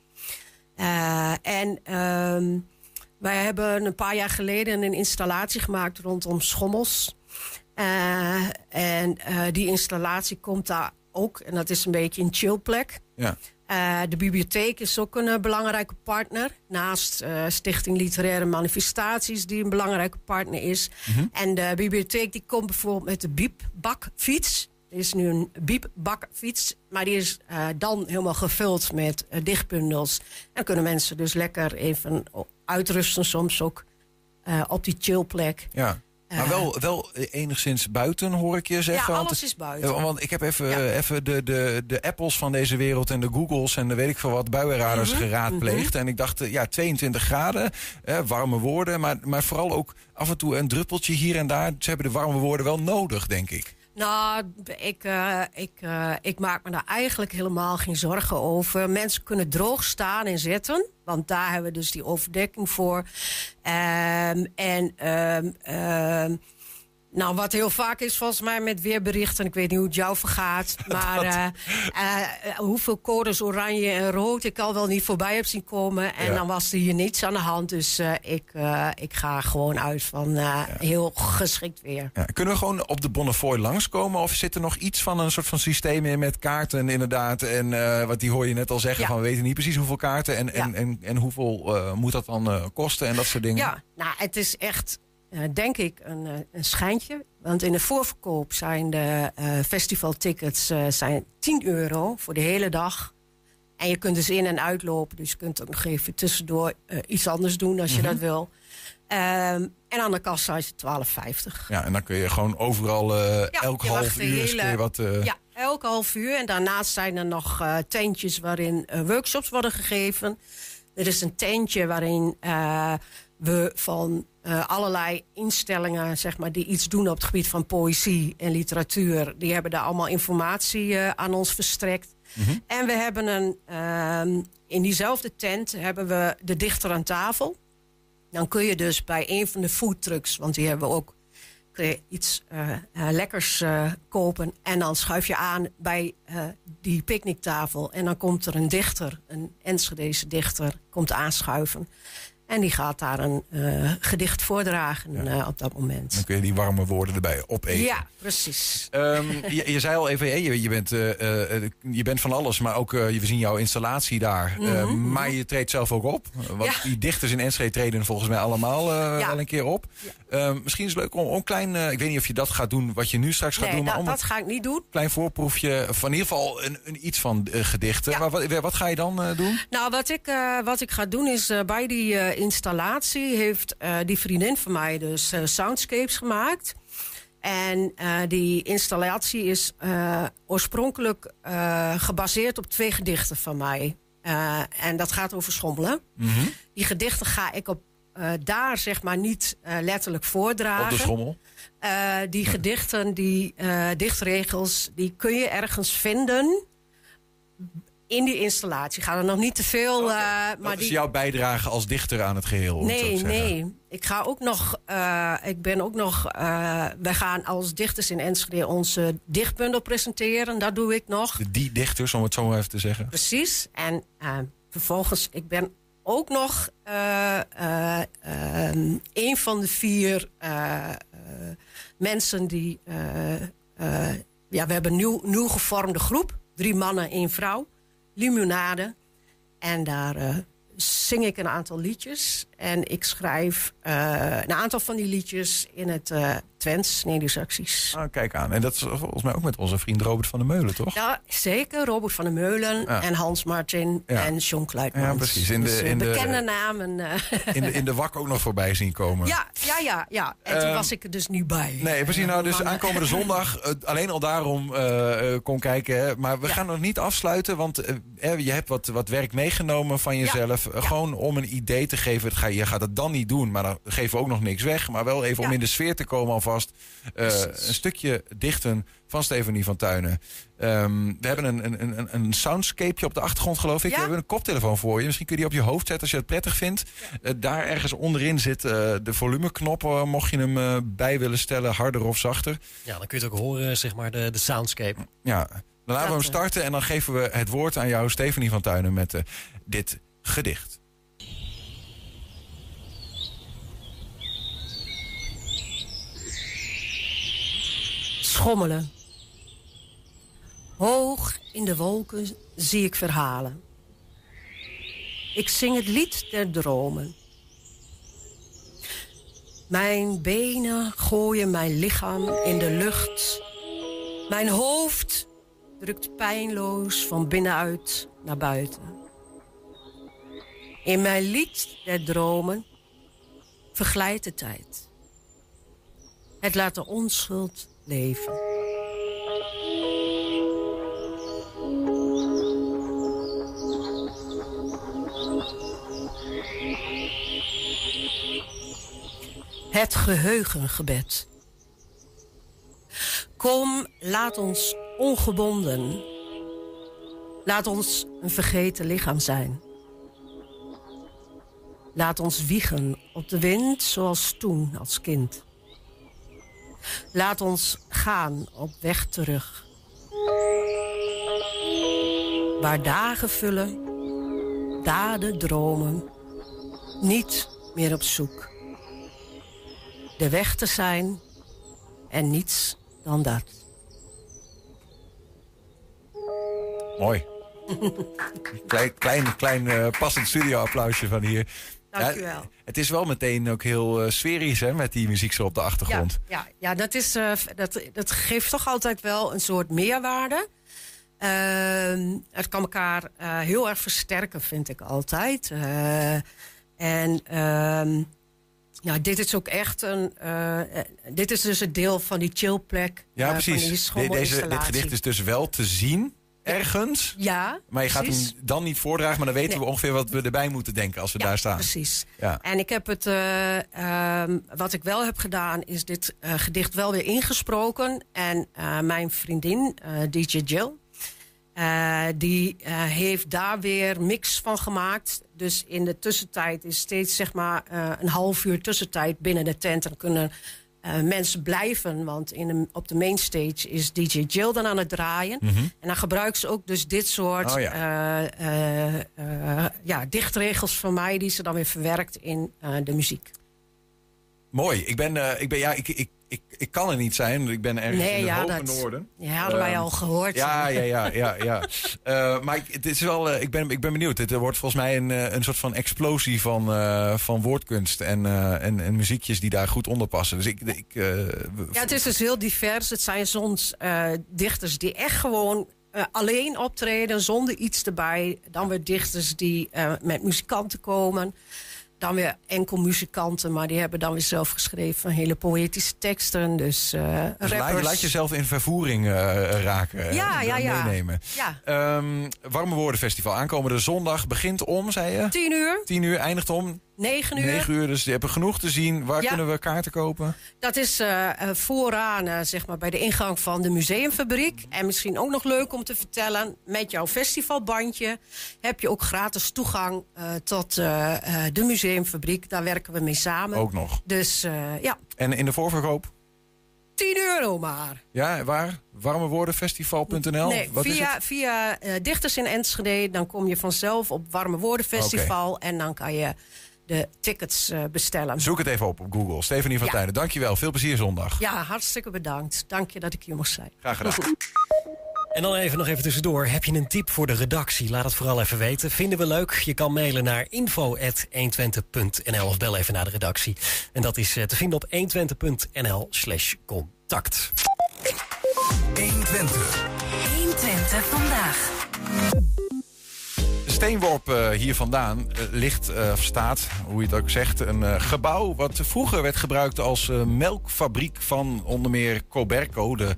Eh, en ehm, wij hebben een paar jaar geleden een installatie gemaakt rondom schommels. Eh, en eh, die installatie komt daar ook. En dat is een beetje een chillplek. Ja. De bibliotheek is ook een belangrijke partner. Naast Stichting Literaire Manifestaties, die een belangrijke partner is. Mhm. En de bibliotheek die komt bijvoorbeeld met de biepbakfiets. Er is nu een biepbakfiets, maar die is eh, dan helemaal gevuld met eh, dichtbundels. En dan kunnen mensen dus lekker even uitrusten, soms ook eh, op die chillplek. Ja. Maar wel, wel enigszins buiten, hoor ik je zeggen. Ja, want- alles is buiten. Want ik heb even, even de, de, de Apples van deze wereld en de Googles en de weet ik veel wat buienradars Mhm, geraadpleegd. En ik dacht, ja, 22 graden, eh, warme woorden. Maar, maar vooral ook af en toe een druppeltje hier en daar. Ze hebben de warme woorden wel nodig, denk ik. Nou, ik, eh, ik, eh, ik maak me daar eigenlijk helemaal geen zorgen over. Mensen kunnen droog staan en zitten. Want daar hebben we dus die overdekking voor. Ehm, en ehm, nou, wat heel vaak is volgens mij met weerberichten... ik weet niet hoe het jou vergaat... maar eh, eh, hoeveel codes oranje en rood ik al wel niet voorbij heb zien komen. En Ja. dan was er hier niets aan de hand. Dus eh, ik, ik ga gewoon uit van heel geschikt weer. Ja, kunnen we gewoon op de Bonnefoy langskomen? Of zit er nog iets van een soort van systeem in met kaarten inderdaad? En wat die hoor je net al zeggen, van we weten niet precies hoeveel kaarten... en, en, en, en hoeveel moet dat dan kosten en dat soort dingen? Ja, nou, het is echt, denk ik, een, eh, een schijntje. Want in de voorverkoop zijn de eh, festivaltickets eh, zijn 10 euro voor de hele dag. En je kunt dus in- en uitlopen. Dus je kunt ook nog even tussendoor eh, iets anders doen als je Mhm. dat wil. Ehm, en aan de kassa is het 12,50. Ja, en dan kun je gewoon overal eh, elk half uur hele- kun je wat... eh, Ja, elk half uur. En daarnaast zijn er nog eh, tentjes waarin eh, workshops worden gegeven. Er is een tentje waarin eh, we van eh, allerlei instellingen... Zeg maar, die iets doen op het gebied van poëzie en literatuur... die hebben daar allemaal informatie eh, aan ons verstrekt. En we hebben een, ehm, in diezelfde tent hebben we de dichter aan tafel. Dan kun je dus bij een van de foodtrucks, want die hebben we ook, kun je iets eh, lekkers kopen. En dan schuif je aan bij die picknicktafel. En dan komt er een dichter, een Enschedese dichter, komt aanschuiven. En die gaat daar een eh, gedicht voordragen eh, op dat moment. Dan kun je die warme woorden erbij opeten. Ja, precies. Ehm, je, je zei al even, je, je, bent, eh, je bent van alles, maar ook we zien jouw installatie daar. Eh, Mhm, maar je treedt zelf ook op. Want Ja. die dichters in Enschede treden volgens mij allemaal Ja. wel een keer op. Ehm, misschien is het leuk om, om een klein, ik weet niet of je dat gaat doen, wat je nu straks gaat Nee, doen. Maar dat, dat ga ik niet doen. klein voorproefje van in ieder geval een, een iets van gedichten. Maar wat, wat ga je dan doen? Nou, wat ik, wat ik ga doen is bij die installatie heeft eh, die vriendin van mij dus eh, soundscapes gemaakt. En eh, die installatie is oorspronkelijk gebaseerd op twee gedichten van mij. En dat gaat over schommelen. Die gedichten ga ik op, daar zeg maar niet letterlijk voordragen. Op de schommel? Die gedichten, die dichtregels, die kun je ergens vinden in die installatie. Ik ga er nog niet te veel. eh, maar Wat is die... jouw bijdrage als dichter aan het geheel? Nee, nee. Ik ga ook nog. eh, ik ben ook nog. eh, wij gaan als dichters in Enschede onze dichtbundel presenteren. Dat doe ik nog. De die dichters, om het zo maar even te zeggen. Precies. En vervolgens, ik ben ook nog eh, eh, ehm, een van de vier mensen die. ja, we hebben een nieuw, nieuw gevormde groep. Drie mannen, één vrouw. Limonade. En daar eh, zing ik een aantal liedjes. En ik schrijf eh, een aantal van die liedjes in het eh Twents, Neder-Saxisch. Ah, kijk aan. En dat is volgens mij ook met onze vriend Robert van der Meulen, toch? Ja, zeker. Robert van der Meulen en Hans Martin Ja. en John Kluitmans. Ja, precies. In de- Dus, in de- bekende namen. eh. In de, in de wak ook nog voorbij zien komen. ja, ja, ja, ja. En toen Ehm, was ik er dus niet bij. Nee, precies. Nou, dus aankomende zondag, eh, alleen al daarom eh, kon kijken. Hè. Maar we gaan nog niet afsluiten, want je hebt wat, wat werk meegenomen van jezelf. Gewoon om een idee te geven. Het ga, je gaat het dan niet doen, maar dan geven we ook nog niks weg. Maar wel even om in de sfeer te komen alvast. Eh, een stukje dichten van Stefanie van Tuinen. Ehm, we hebben een, een, een, een soundscapeje op de achtergrond, geloof ik. We hebben een koptelefoon voor je. Misschien kun je die op je hoofd zetten als je het prettig vindt. Eh, daar ergens onderin zit eh, de volumeknop, mocht je hem bij willen stellen, harder of zachter. Ja, dan kun je het ook horen, zeg maar, de, de soundscape. Ja, dan laten we hem starten en dan geven we het woord aan jou, Stefanie van Tuinen, met dit gedicht. Schommelen. Hoog in de wolken zie ik verhalen. Ik zing het lied der dromen. Mijn benen gooien mijn lichaam in de lucht. Mijn hoofd drukt pijnloos van binnenuit naar buiten. In mijn lied der dromen verglijdt de tijd. Het laat de onschuld Het geheugengebed. Kom, laat ons ongebonden. Laat ons een vergeten lichaam zijn. Laat ons wiegen op de wind zoals toen als kind. Laat ons gaan op weg terug. Waar dagen vullen, daden dromen, niet meer op zoek. De weg te zijn en niets dan dat. Mooi. klein klein, klein eh, passend studioapplausje van hier. Ja, het is wel meteen ook heel eh, sferisch hè, met die muziek zo op de achtergrond. Ja, ja, ja dat, is, eh, dat, dat geeft toch altijd wel een soort meerwaarde. Ehm, het kan elkaar eh, heel erg versterken, vind ik altijd. En ehm, ja, dit is ook echt een. dit is dus het deel van die chillplek. Ja, precies. De- deze, dit gedicht is dus wel te zien ergens. Ja, Maar je gaat hem dan niet voordragen, maar dan weten Nee. we ongeveer wat we erbij moeten denken als we daar staan. Precies. Ja. En ik heb het, eh, ehm, wat ik wel heb gedaan, is dit eh, gedicht wel weer ingesproken. En eh, mijn vriendin, DJ Jill, die heeft daar weer mix van gemaakt. Dus in de tussentijd is steeds zeg maar een half uur tussentijd binnen de tent. Dan kunnen eh, mensen blijven, want in de, op de mainstage is DJ Jill dan aan het draaien. Mhm. En dan gebruikt ze ook dus dit soort Oh ja. eh, eh, ja, dichtregels van mij... die ze dan weer verwerkt in de muziek. Mooi. Ik ben, ik ben ja, ik, ik, ik, ik kan er niet zijn. Ik ben ergens Nee, in het ja, dat- noorden. ja, hadden wij Ehm, al gehoord. Ja, ja, ja, ja, ja. Eh, maar ik, het is wel, eh, ik, ben, ik ben benieuwd. Het wordt volgens mij een, eh, een soort van explosie van, van woordkunst en, en, en muziekjes die daar goed onder passen. Dus ik, ik Ja, het is dus heel divers. Het zijn soms dichters die echt gewoon alleen optreden... zonder iets erbij. Dan weer dichters die met muzikanten komen... Dan weer enkel muzikanten, maar die hebben dan weer zelf geschreven hele poëtische teksten. Dus, dus laat, jezelf in vervoering eh, raken. eh, Ja, ja, ja. Meenemen. Ja. Ehm, Warme Woordenfestival. Aankomende zondag begint om, zei je? Tien uur, 10 uur, eindigt om negen uur. 9 uur. Dus je hebt er genoeg te zien. Waar Ja. kunnen we kaarten kopen? Dat is eh, vooraan eh, zeg maar bij de ingang van de museumfabriek. En misschien ook nog leuk om te vertellen... met jouw festivalbandje heb je ook gratis toegang tot de museumfabriek. Daar werken we mee samen. Ook nog. Dus ja, En in de voorverkoop? 10 euro maar. Ja, waar? Warmewoordenfestival.nl? nee, Wat is via, via Dichters in Enschede. Dan kom je vanzelf op Warme Woorden Festival. En dan kan je de tickets eh, bestellen. Zoek het even op op Google. Stefanie van Ja. Tijden, dankjewel. Veel plezier zondag. Ja, hartstikke bedankt. Dank je dat ik hier mocht zijn. Graag gedaan. En dan even nog even tussendoor. Heb je een tip voor de redactie? Laat het vooral even weten. Vinden we leuk? Je kan mailen naar info.120.nl of bel even naar de redactie. En dat is eh, te vinden op 120.nl slash contact. 120. 120 vandaag. Steenworp eh, hier vandaan eh, ligt, eh, of staat, hoe je het ook zegt, een gebouw wat vroeger werd gebruikt als melkfabriek van onder meer Coberco. De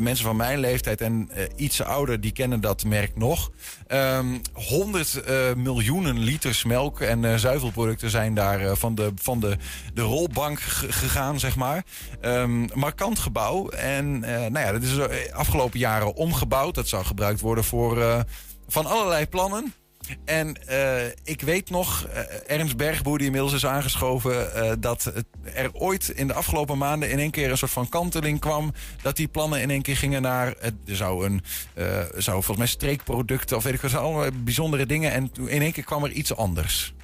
mensen van mijn leeftijd en iets ouder, die kennen dat merk nog. Ehm 100 eh, miljoenen liters melk en zuivelproducten zijn daar van, de, van de, de rolbank gegaan, zeg maar. Ehm, markant gebouw. En nou ja, dat is afgelopen jaren omgebouwd. Dat zou gebruikt worden voor van allerlei plannen. En eh, ik weet nog, eh, Ernst Bergboer die inmiddels is aangeschoven... eh, dat er ooit in de afgelopen maanden in één keer een soort van kanteling kwam... dat die plannen in één keer gingen naar... er zou, een, zou volgens mij streekproducten of weet ik wat, allemaal bijzondere dingen... en in één keer kwam er iets anders.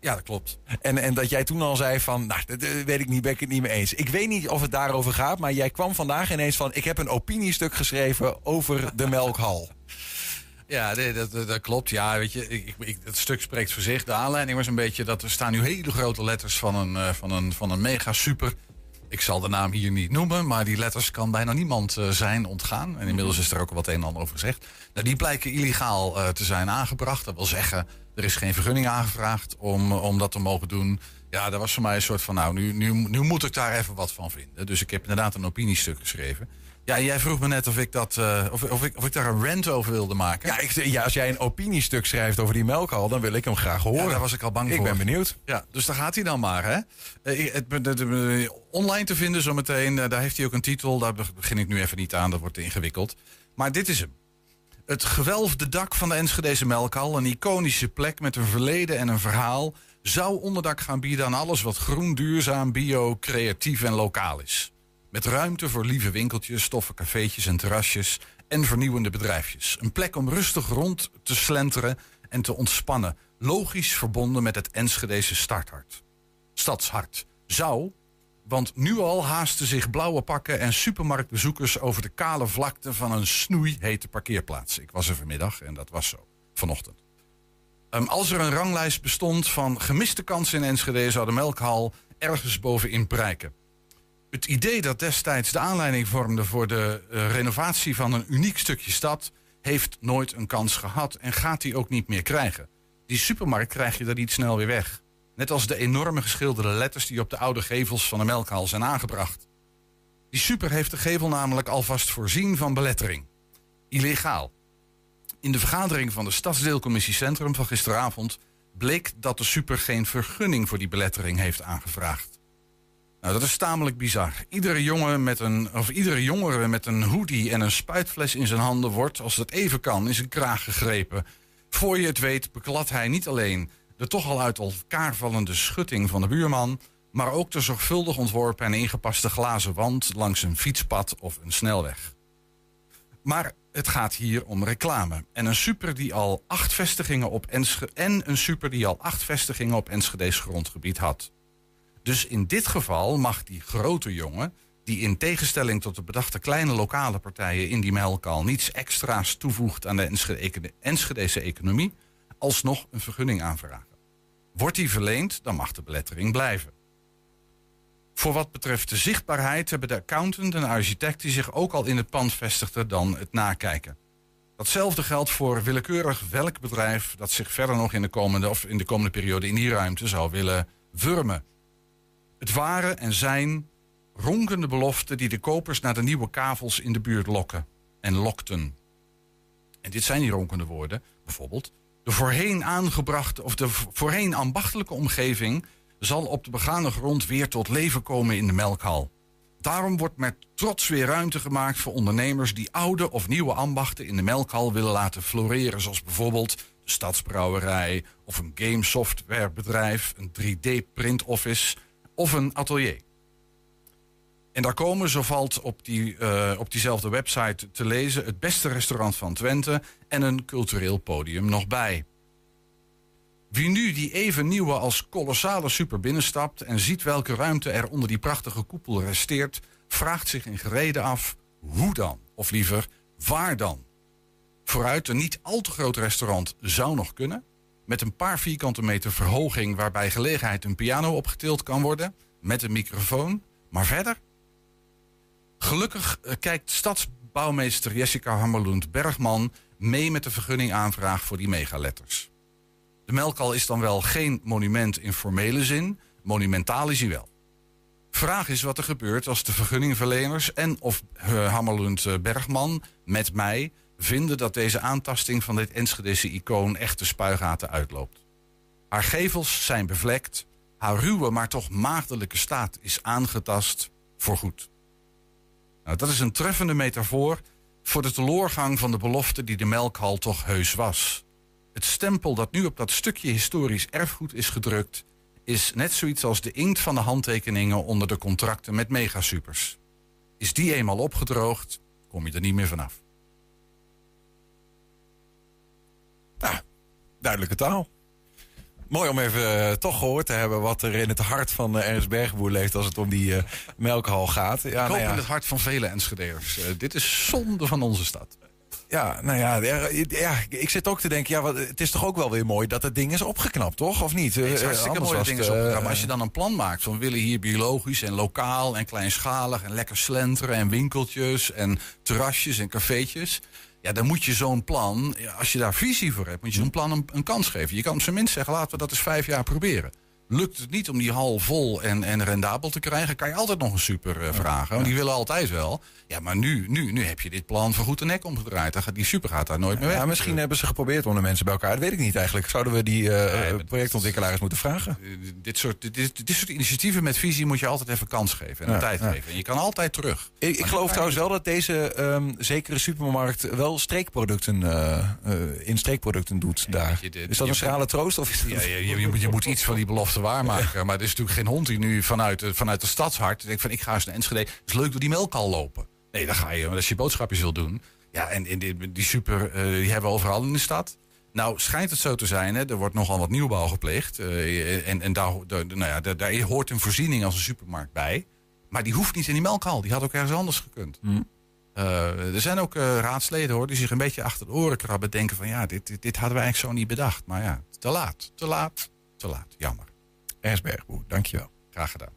Ja, dat klopt. En, en dat jij toen al zei van, nou, dat weet ik niet, ben ik het niet mee eens. Ik weet niet of het daarover gaat, maar jij kwam vandaag ineens van... ik heb een opiniestuk geschreven over de melkhal. Ja, dat, dat klopt. Ja, weet je, ik, ik, het stuk spreekt voor zich. De aanleiding was een beetje dat er staan nu hele grote letters van een, eh, van een, van een mega super. Ik zal de naam hier niet noemen, maar die letters kan bijna niemand eh, zijn ontgaan. En inmiddels is er ook wat een en ander over gezegd. Nou, die blijken illegaal eh, te zijn aangebracht. Dat wil zeggen, er is geen vergunning aangevraagd om, om dat te mogen doen. Ja, dat was voor mij een soort van, nou, nu, nu, nu moet ik daar even wat van vinden. Dus ik heb inderdaad een opiniestuk geschreven. Ja, jij vroeg me net of ik, dat, eh, of, of, ik, of ik daar een rant over wilde maken. Ja, ik, ja, als jij een opiniestuk schrijft over die melkhal, dan wil ik hem graag horen. Ja, daar was ik al bang ik voor. ben benieuwd. Ja, dus daar gaat hij dan maar. Hè? Eh, het, het- online te vinden zometeen. eh, daar heeft hij ook een titel. Daar begin ik nu even niet aan. Dat wordt ingewikkeld. Maar dit is hem. Het gewelfde dak van de Enschedeze Melkhal, een iconische plek met een verleden en een verhaal, zou onderdak gaan bieden aan alles wat groen, duurzaam, bio, creatief en lokaal is. Met ruimte voor lieve winkeltjes, toffe cafeetjes en terrasjes en vernieuwende bedrijfjes. Een plek om rustig rond te slenteren en te ontspannen. Logisch verbonden met het Enschedeze starthart. Stadshart. Zou, want nu al haasten zich blauwe pakken en supermarktbezoekers over de kale vlakte van een snoeihete parkeerplaats. Ik was er vanmiddag en dat was zo, vanochtend. Ehm, als er een ranglijst bestond van gemiste kansen in Enschede, zou de melkhal ergens bovenin prijken. Het idee dat destijds de aanleiding vormde voor de eh, renovatie van een uniek stukje stad heeft nooit een kans gehad en gaat die ook niet meer krijgen. Die supermarkt krijg je er niet snel weer weg. Net als de enorme geschilderde letters die op de oude gevels van de melkhal zijn aangebracht. Die super heeft de gevel namelijk alvast voorzien van belettering. Illegaal. In de vergadering van de Stadsdeelcommissie Centrum van gisteravond bleek dat de super geen vergunning voor die belettering heeft aangevraagd. Nou, dat is tamelijk bizar. Iedere, jongen met een, of iedere jongere met een hoodie en een spuitfles in zijn handen wordt, als het even kan, in zijn kraag gegrepen. Voor je het weet beklad hij niet alleen de toch al uit elkaar vallende schutting van de buurman, maar ook de zorgvuldig ontworpen en ingepaste glazen wand langs een fietspad of een snelweg. Maar het gaat hier om reclame. En een super die al acht vestigingen op Ensche en een super die al acht vestigingen op Enschede's grondgebied had. Dus in dit geval mag die grote jongen, die in tegenstelling tot de bedachte kleine lokale partijen in die melkal niets extra's toevoegt aan de Enschede- Enschedese economie, alsnog een vergunning aanvragen. Wordt die verleend, dan mag de belettering blijven. Voor wat betreft de zichtbaarheid hebben de accountant en architect die zich ook al in het pand vestigden dan het nakijken. Datzelfde geldt voor willekeurig welk bedrijf dat zich verder nog in de komende, of in de komende periode in die ruimte zou willen wurmen. Het waren en zijn ronkende beloften die de kopers naar de nieuwe kavels in de buurt lokken en lokten. En dit zijn die ronkende woorden, bijvoorbeeld. De voorheen aangebrachte of de voorheen ambachtelijke omgeving zal op de begane grond weer tot leven komen in de melkhal. Daarom wordt met trots weer ruimte gemaakt voor ondernemers die oude of nieuwe ambachten in de melkhal willen laten floreren, zoals bijvoorbeeld de stadsbrouwerij of een gamesoftwarebedrijf, een 3D-print office of een atelier. En daar komen, zo valt op, die, uh, op diezelfde website te lezen, het beste restaurant van Twente en een cultureel podium nog bij. Wie nu die even nieuwe als kolossale super binnenstapt en ziet welke ruimte er onder die prachtige koepel resteert, vraagt zich in gereden af hoe dan? Of liever, waar dan? Vooruit een niet al te groot restaurant zou nog kunnen, met een paar vierkante meter verhoging waarbij gelegenheid een piano opgetild kan worden, met een microfoon, maar verder? Gelukkig eh, kijkt stadsbouwmeester Jessica Hammerlund Bergman mee met de vergunningaanvraag voor die megaletters. De melkal is dan wel geen monument in formele zin, monumentaal is hij wel. Vraag is wat er gebeurt als de vergunningverleners en of uh, Hammerlund uh, Bergman met mij vinden dat deze aantasting van dit Enschedese icoon echte spuigaten uitloopt. Haar gevels zijn bevlekt, haar ruwe maar toch maagdelijke staat is aangetast voorgoed. Nou, dat is een treffende metafoor voor de teloorgang van de belofte die de melkhal toch heus was. Het stempel dat nu op dat stukje historisch erfgoed is gedrukt, is net zoiets als de inkt van de handtekeningen onder de contracten met megasupers. Is die eenmaal opgedroogd, kom je er niet meer vanaf. Nou, duidelijke taal. Mooi om even uh, toch gehoord te hebben wat er in het hart van uh, Ernst Bergboer leeft als het om die uh, melkhal gaat. Ja, Ik hoop nou ja. in het hart van vele Enschedeers. dit is zonde van onze stad. Ja, nou ja, ja, ik zit ook te denken, ja, wat, het is toch ook wel weer mooi dat het ding is opgeknapt, toch? Of niet? Het is Eh, hartstikke anders mooi dat ding is eh, opgeknapt. Maar als je dan een plan maakt van we willen hier biologisch en lokaal en kleinschalig en lekker slenteren en winkeltjes en terrasjes en cafeetjes. Ja, dan moet je zo'n plan, als je daar visie voor hebt, moet je zo'n plan een, een kans geven. Je kan op zijn minst zeggen, laten we dat eens vijf jaar proberen. Lukt het niet om die hal vol en, en rendabel te krijgen, kan je altijd nog een super eh, vragen. Want die willen altijd wel. Ja, maar nu, nu, nu heb je dit plan voor goed de nek omgedraaid. Dan gaat die super gaat daar nooit meer weg. Ja, misschien hebben ze geprobeerd om de mensen bij elkaar. Dat weet ik niet eigenlijk. Zouden we die eh, projectontwikkelaars moeten vragen? dit, soort, dit, dit, soort initiatieven met visie moet je altijd even kans geven en Ja, tijd ja. geven. En je kan altijd terug. Ik, ik geloof trouwens wel dat deze ehm, zekere supermarkt wel streekproducten eh, eh, in streekproducten doet daar. is dat een schrale troost? Of is dat... Ja, je, je, je, je moet iets van die belofte waarmaken. Maar er is natuurlijk geen hond die nu vanuit, de- vanuit de stadshart denkt van ik ga eens naar Enschede. Het is leuk door die melkal lopen. Nee, dan ga je als je boodschapjes wil doen. Ja, en, en die, die super, eh, die hebben we overal in de stad. Nou, schijnt het zo te zijn, hè, er wordt nogal wat nieuwbouw gepleegd. eh, en en daar, nou ja, daar, daar hoort een voorziening als een supermarkt bij. Maar die hoeft niet in die melkhal. Die had ook ergens anders gekund. Eh, er zijn ook eh, raadsleden hoor, die zich een beetje achter de oren krabben. Denken van ja, dit, dit, dit hadden we eigenlijk zo niet bedacht. Maar ja, te laat, te laat, te laat. Jammer. Ernst Bergboer, dankjewel. Graag gedaan.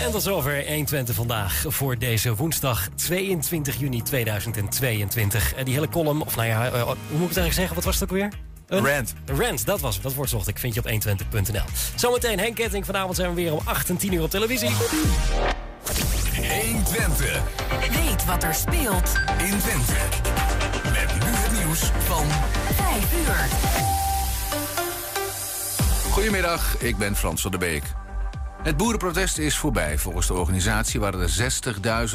En tot zover 120 vandaag voor deze woensdag 22 juni 2022. En die hele column, of nou ja, eh, hoe moet ik het eigenlijk zeggen? Wat was het ook weer? Een Rant. Rant, dat was het. Dat woord zocht ik. Vind je op 120.nl. Zometeen Henk Ketting. Vanavond zijn we weer om 8 en 10 uur op televisie. 120. Weet wat er speelt in Twente. Met nu het nieuws van 5 uur. Goedemiddag, ik ben Frans van der Beek. Het boerenprotest is voorbij. Volgens de organisatie waren er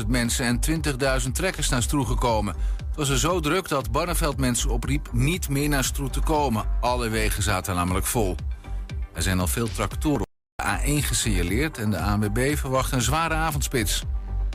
60.000 mensen en 20.000 trekkers naar Stroe gekomen. Het was er zo druk dat Barneveld mensen opriep niet meer naar Stroe te komen. Alle wegen zaten namelijk vol. Er zijn al veel tractoren op de A1 gesignaleerd en de ANWB verwacht een zware avondspits.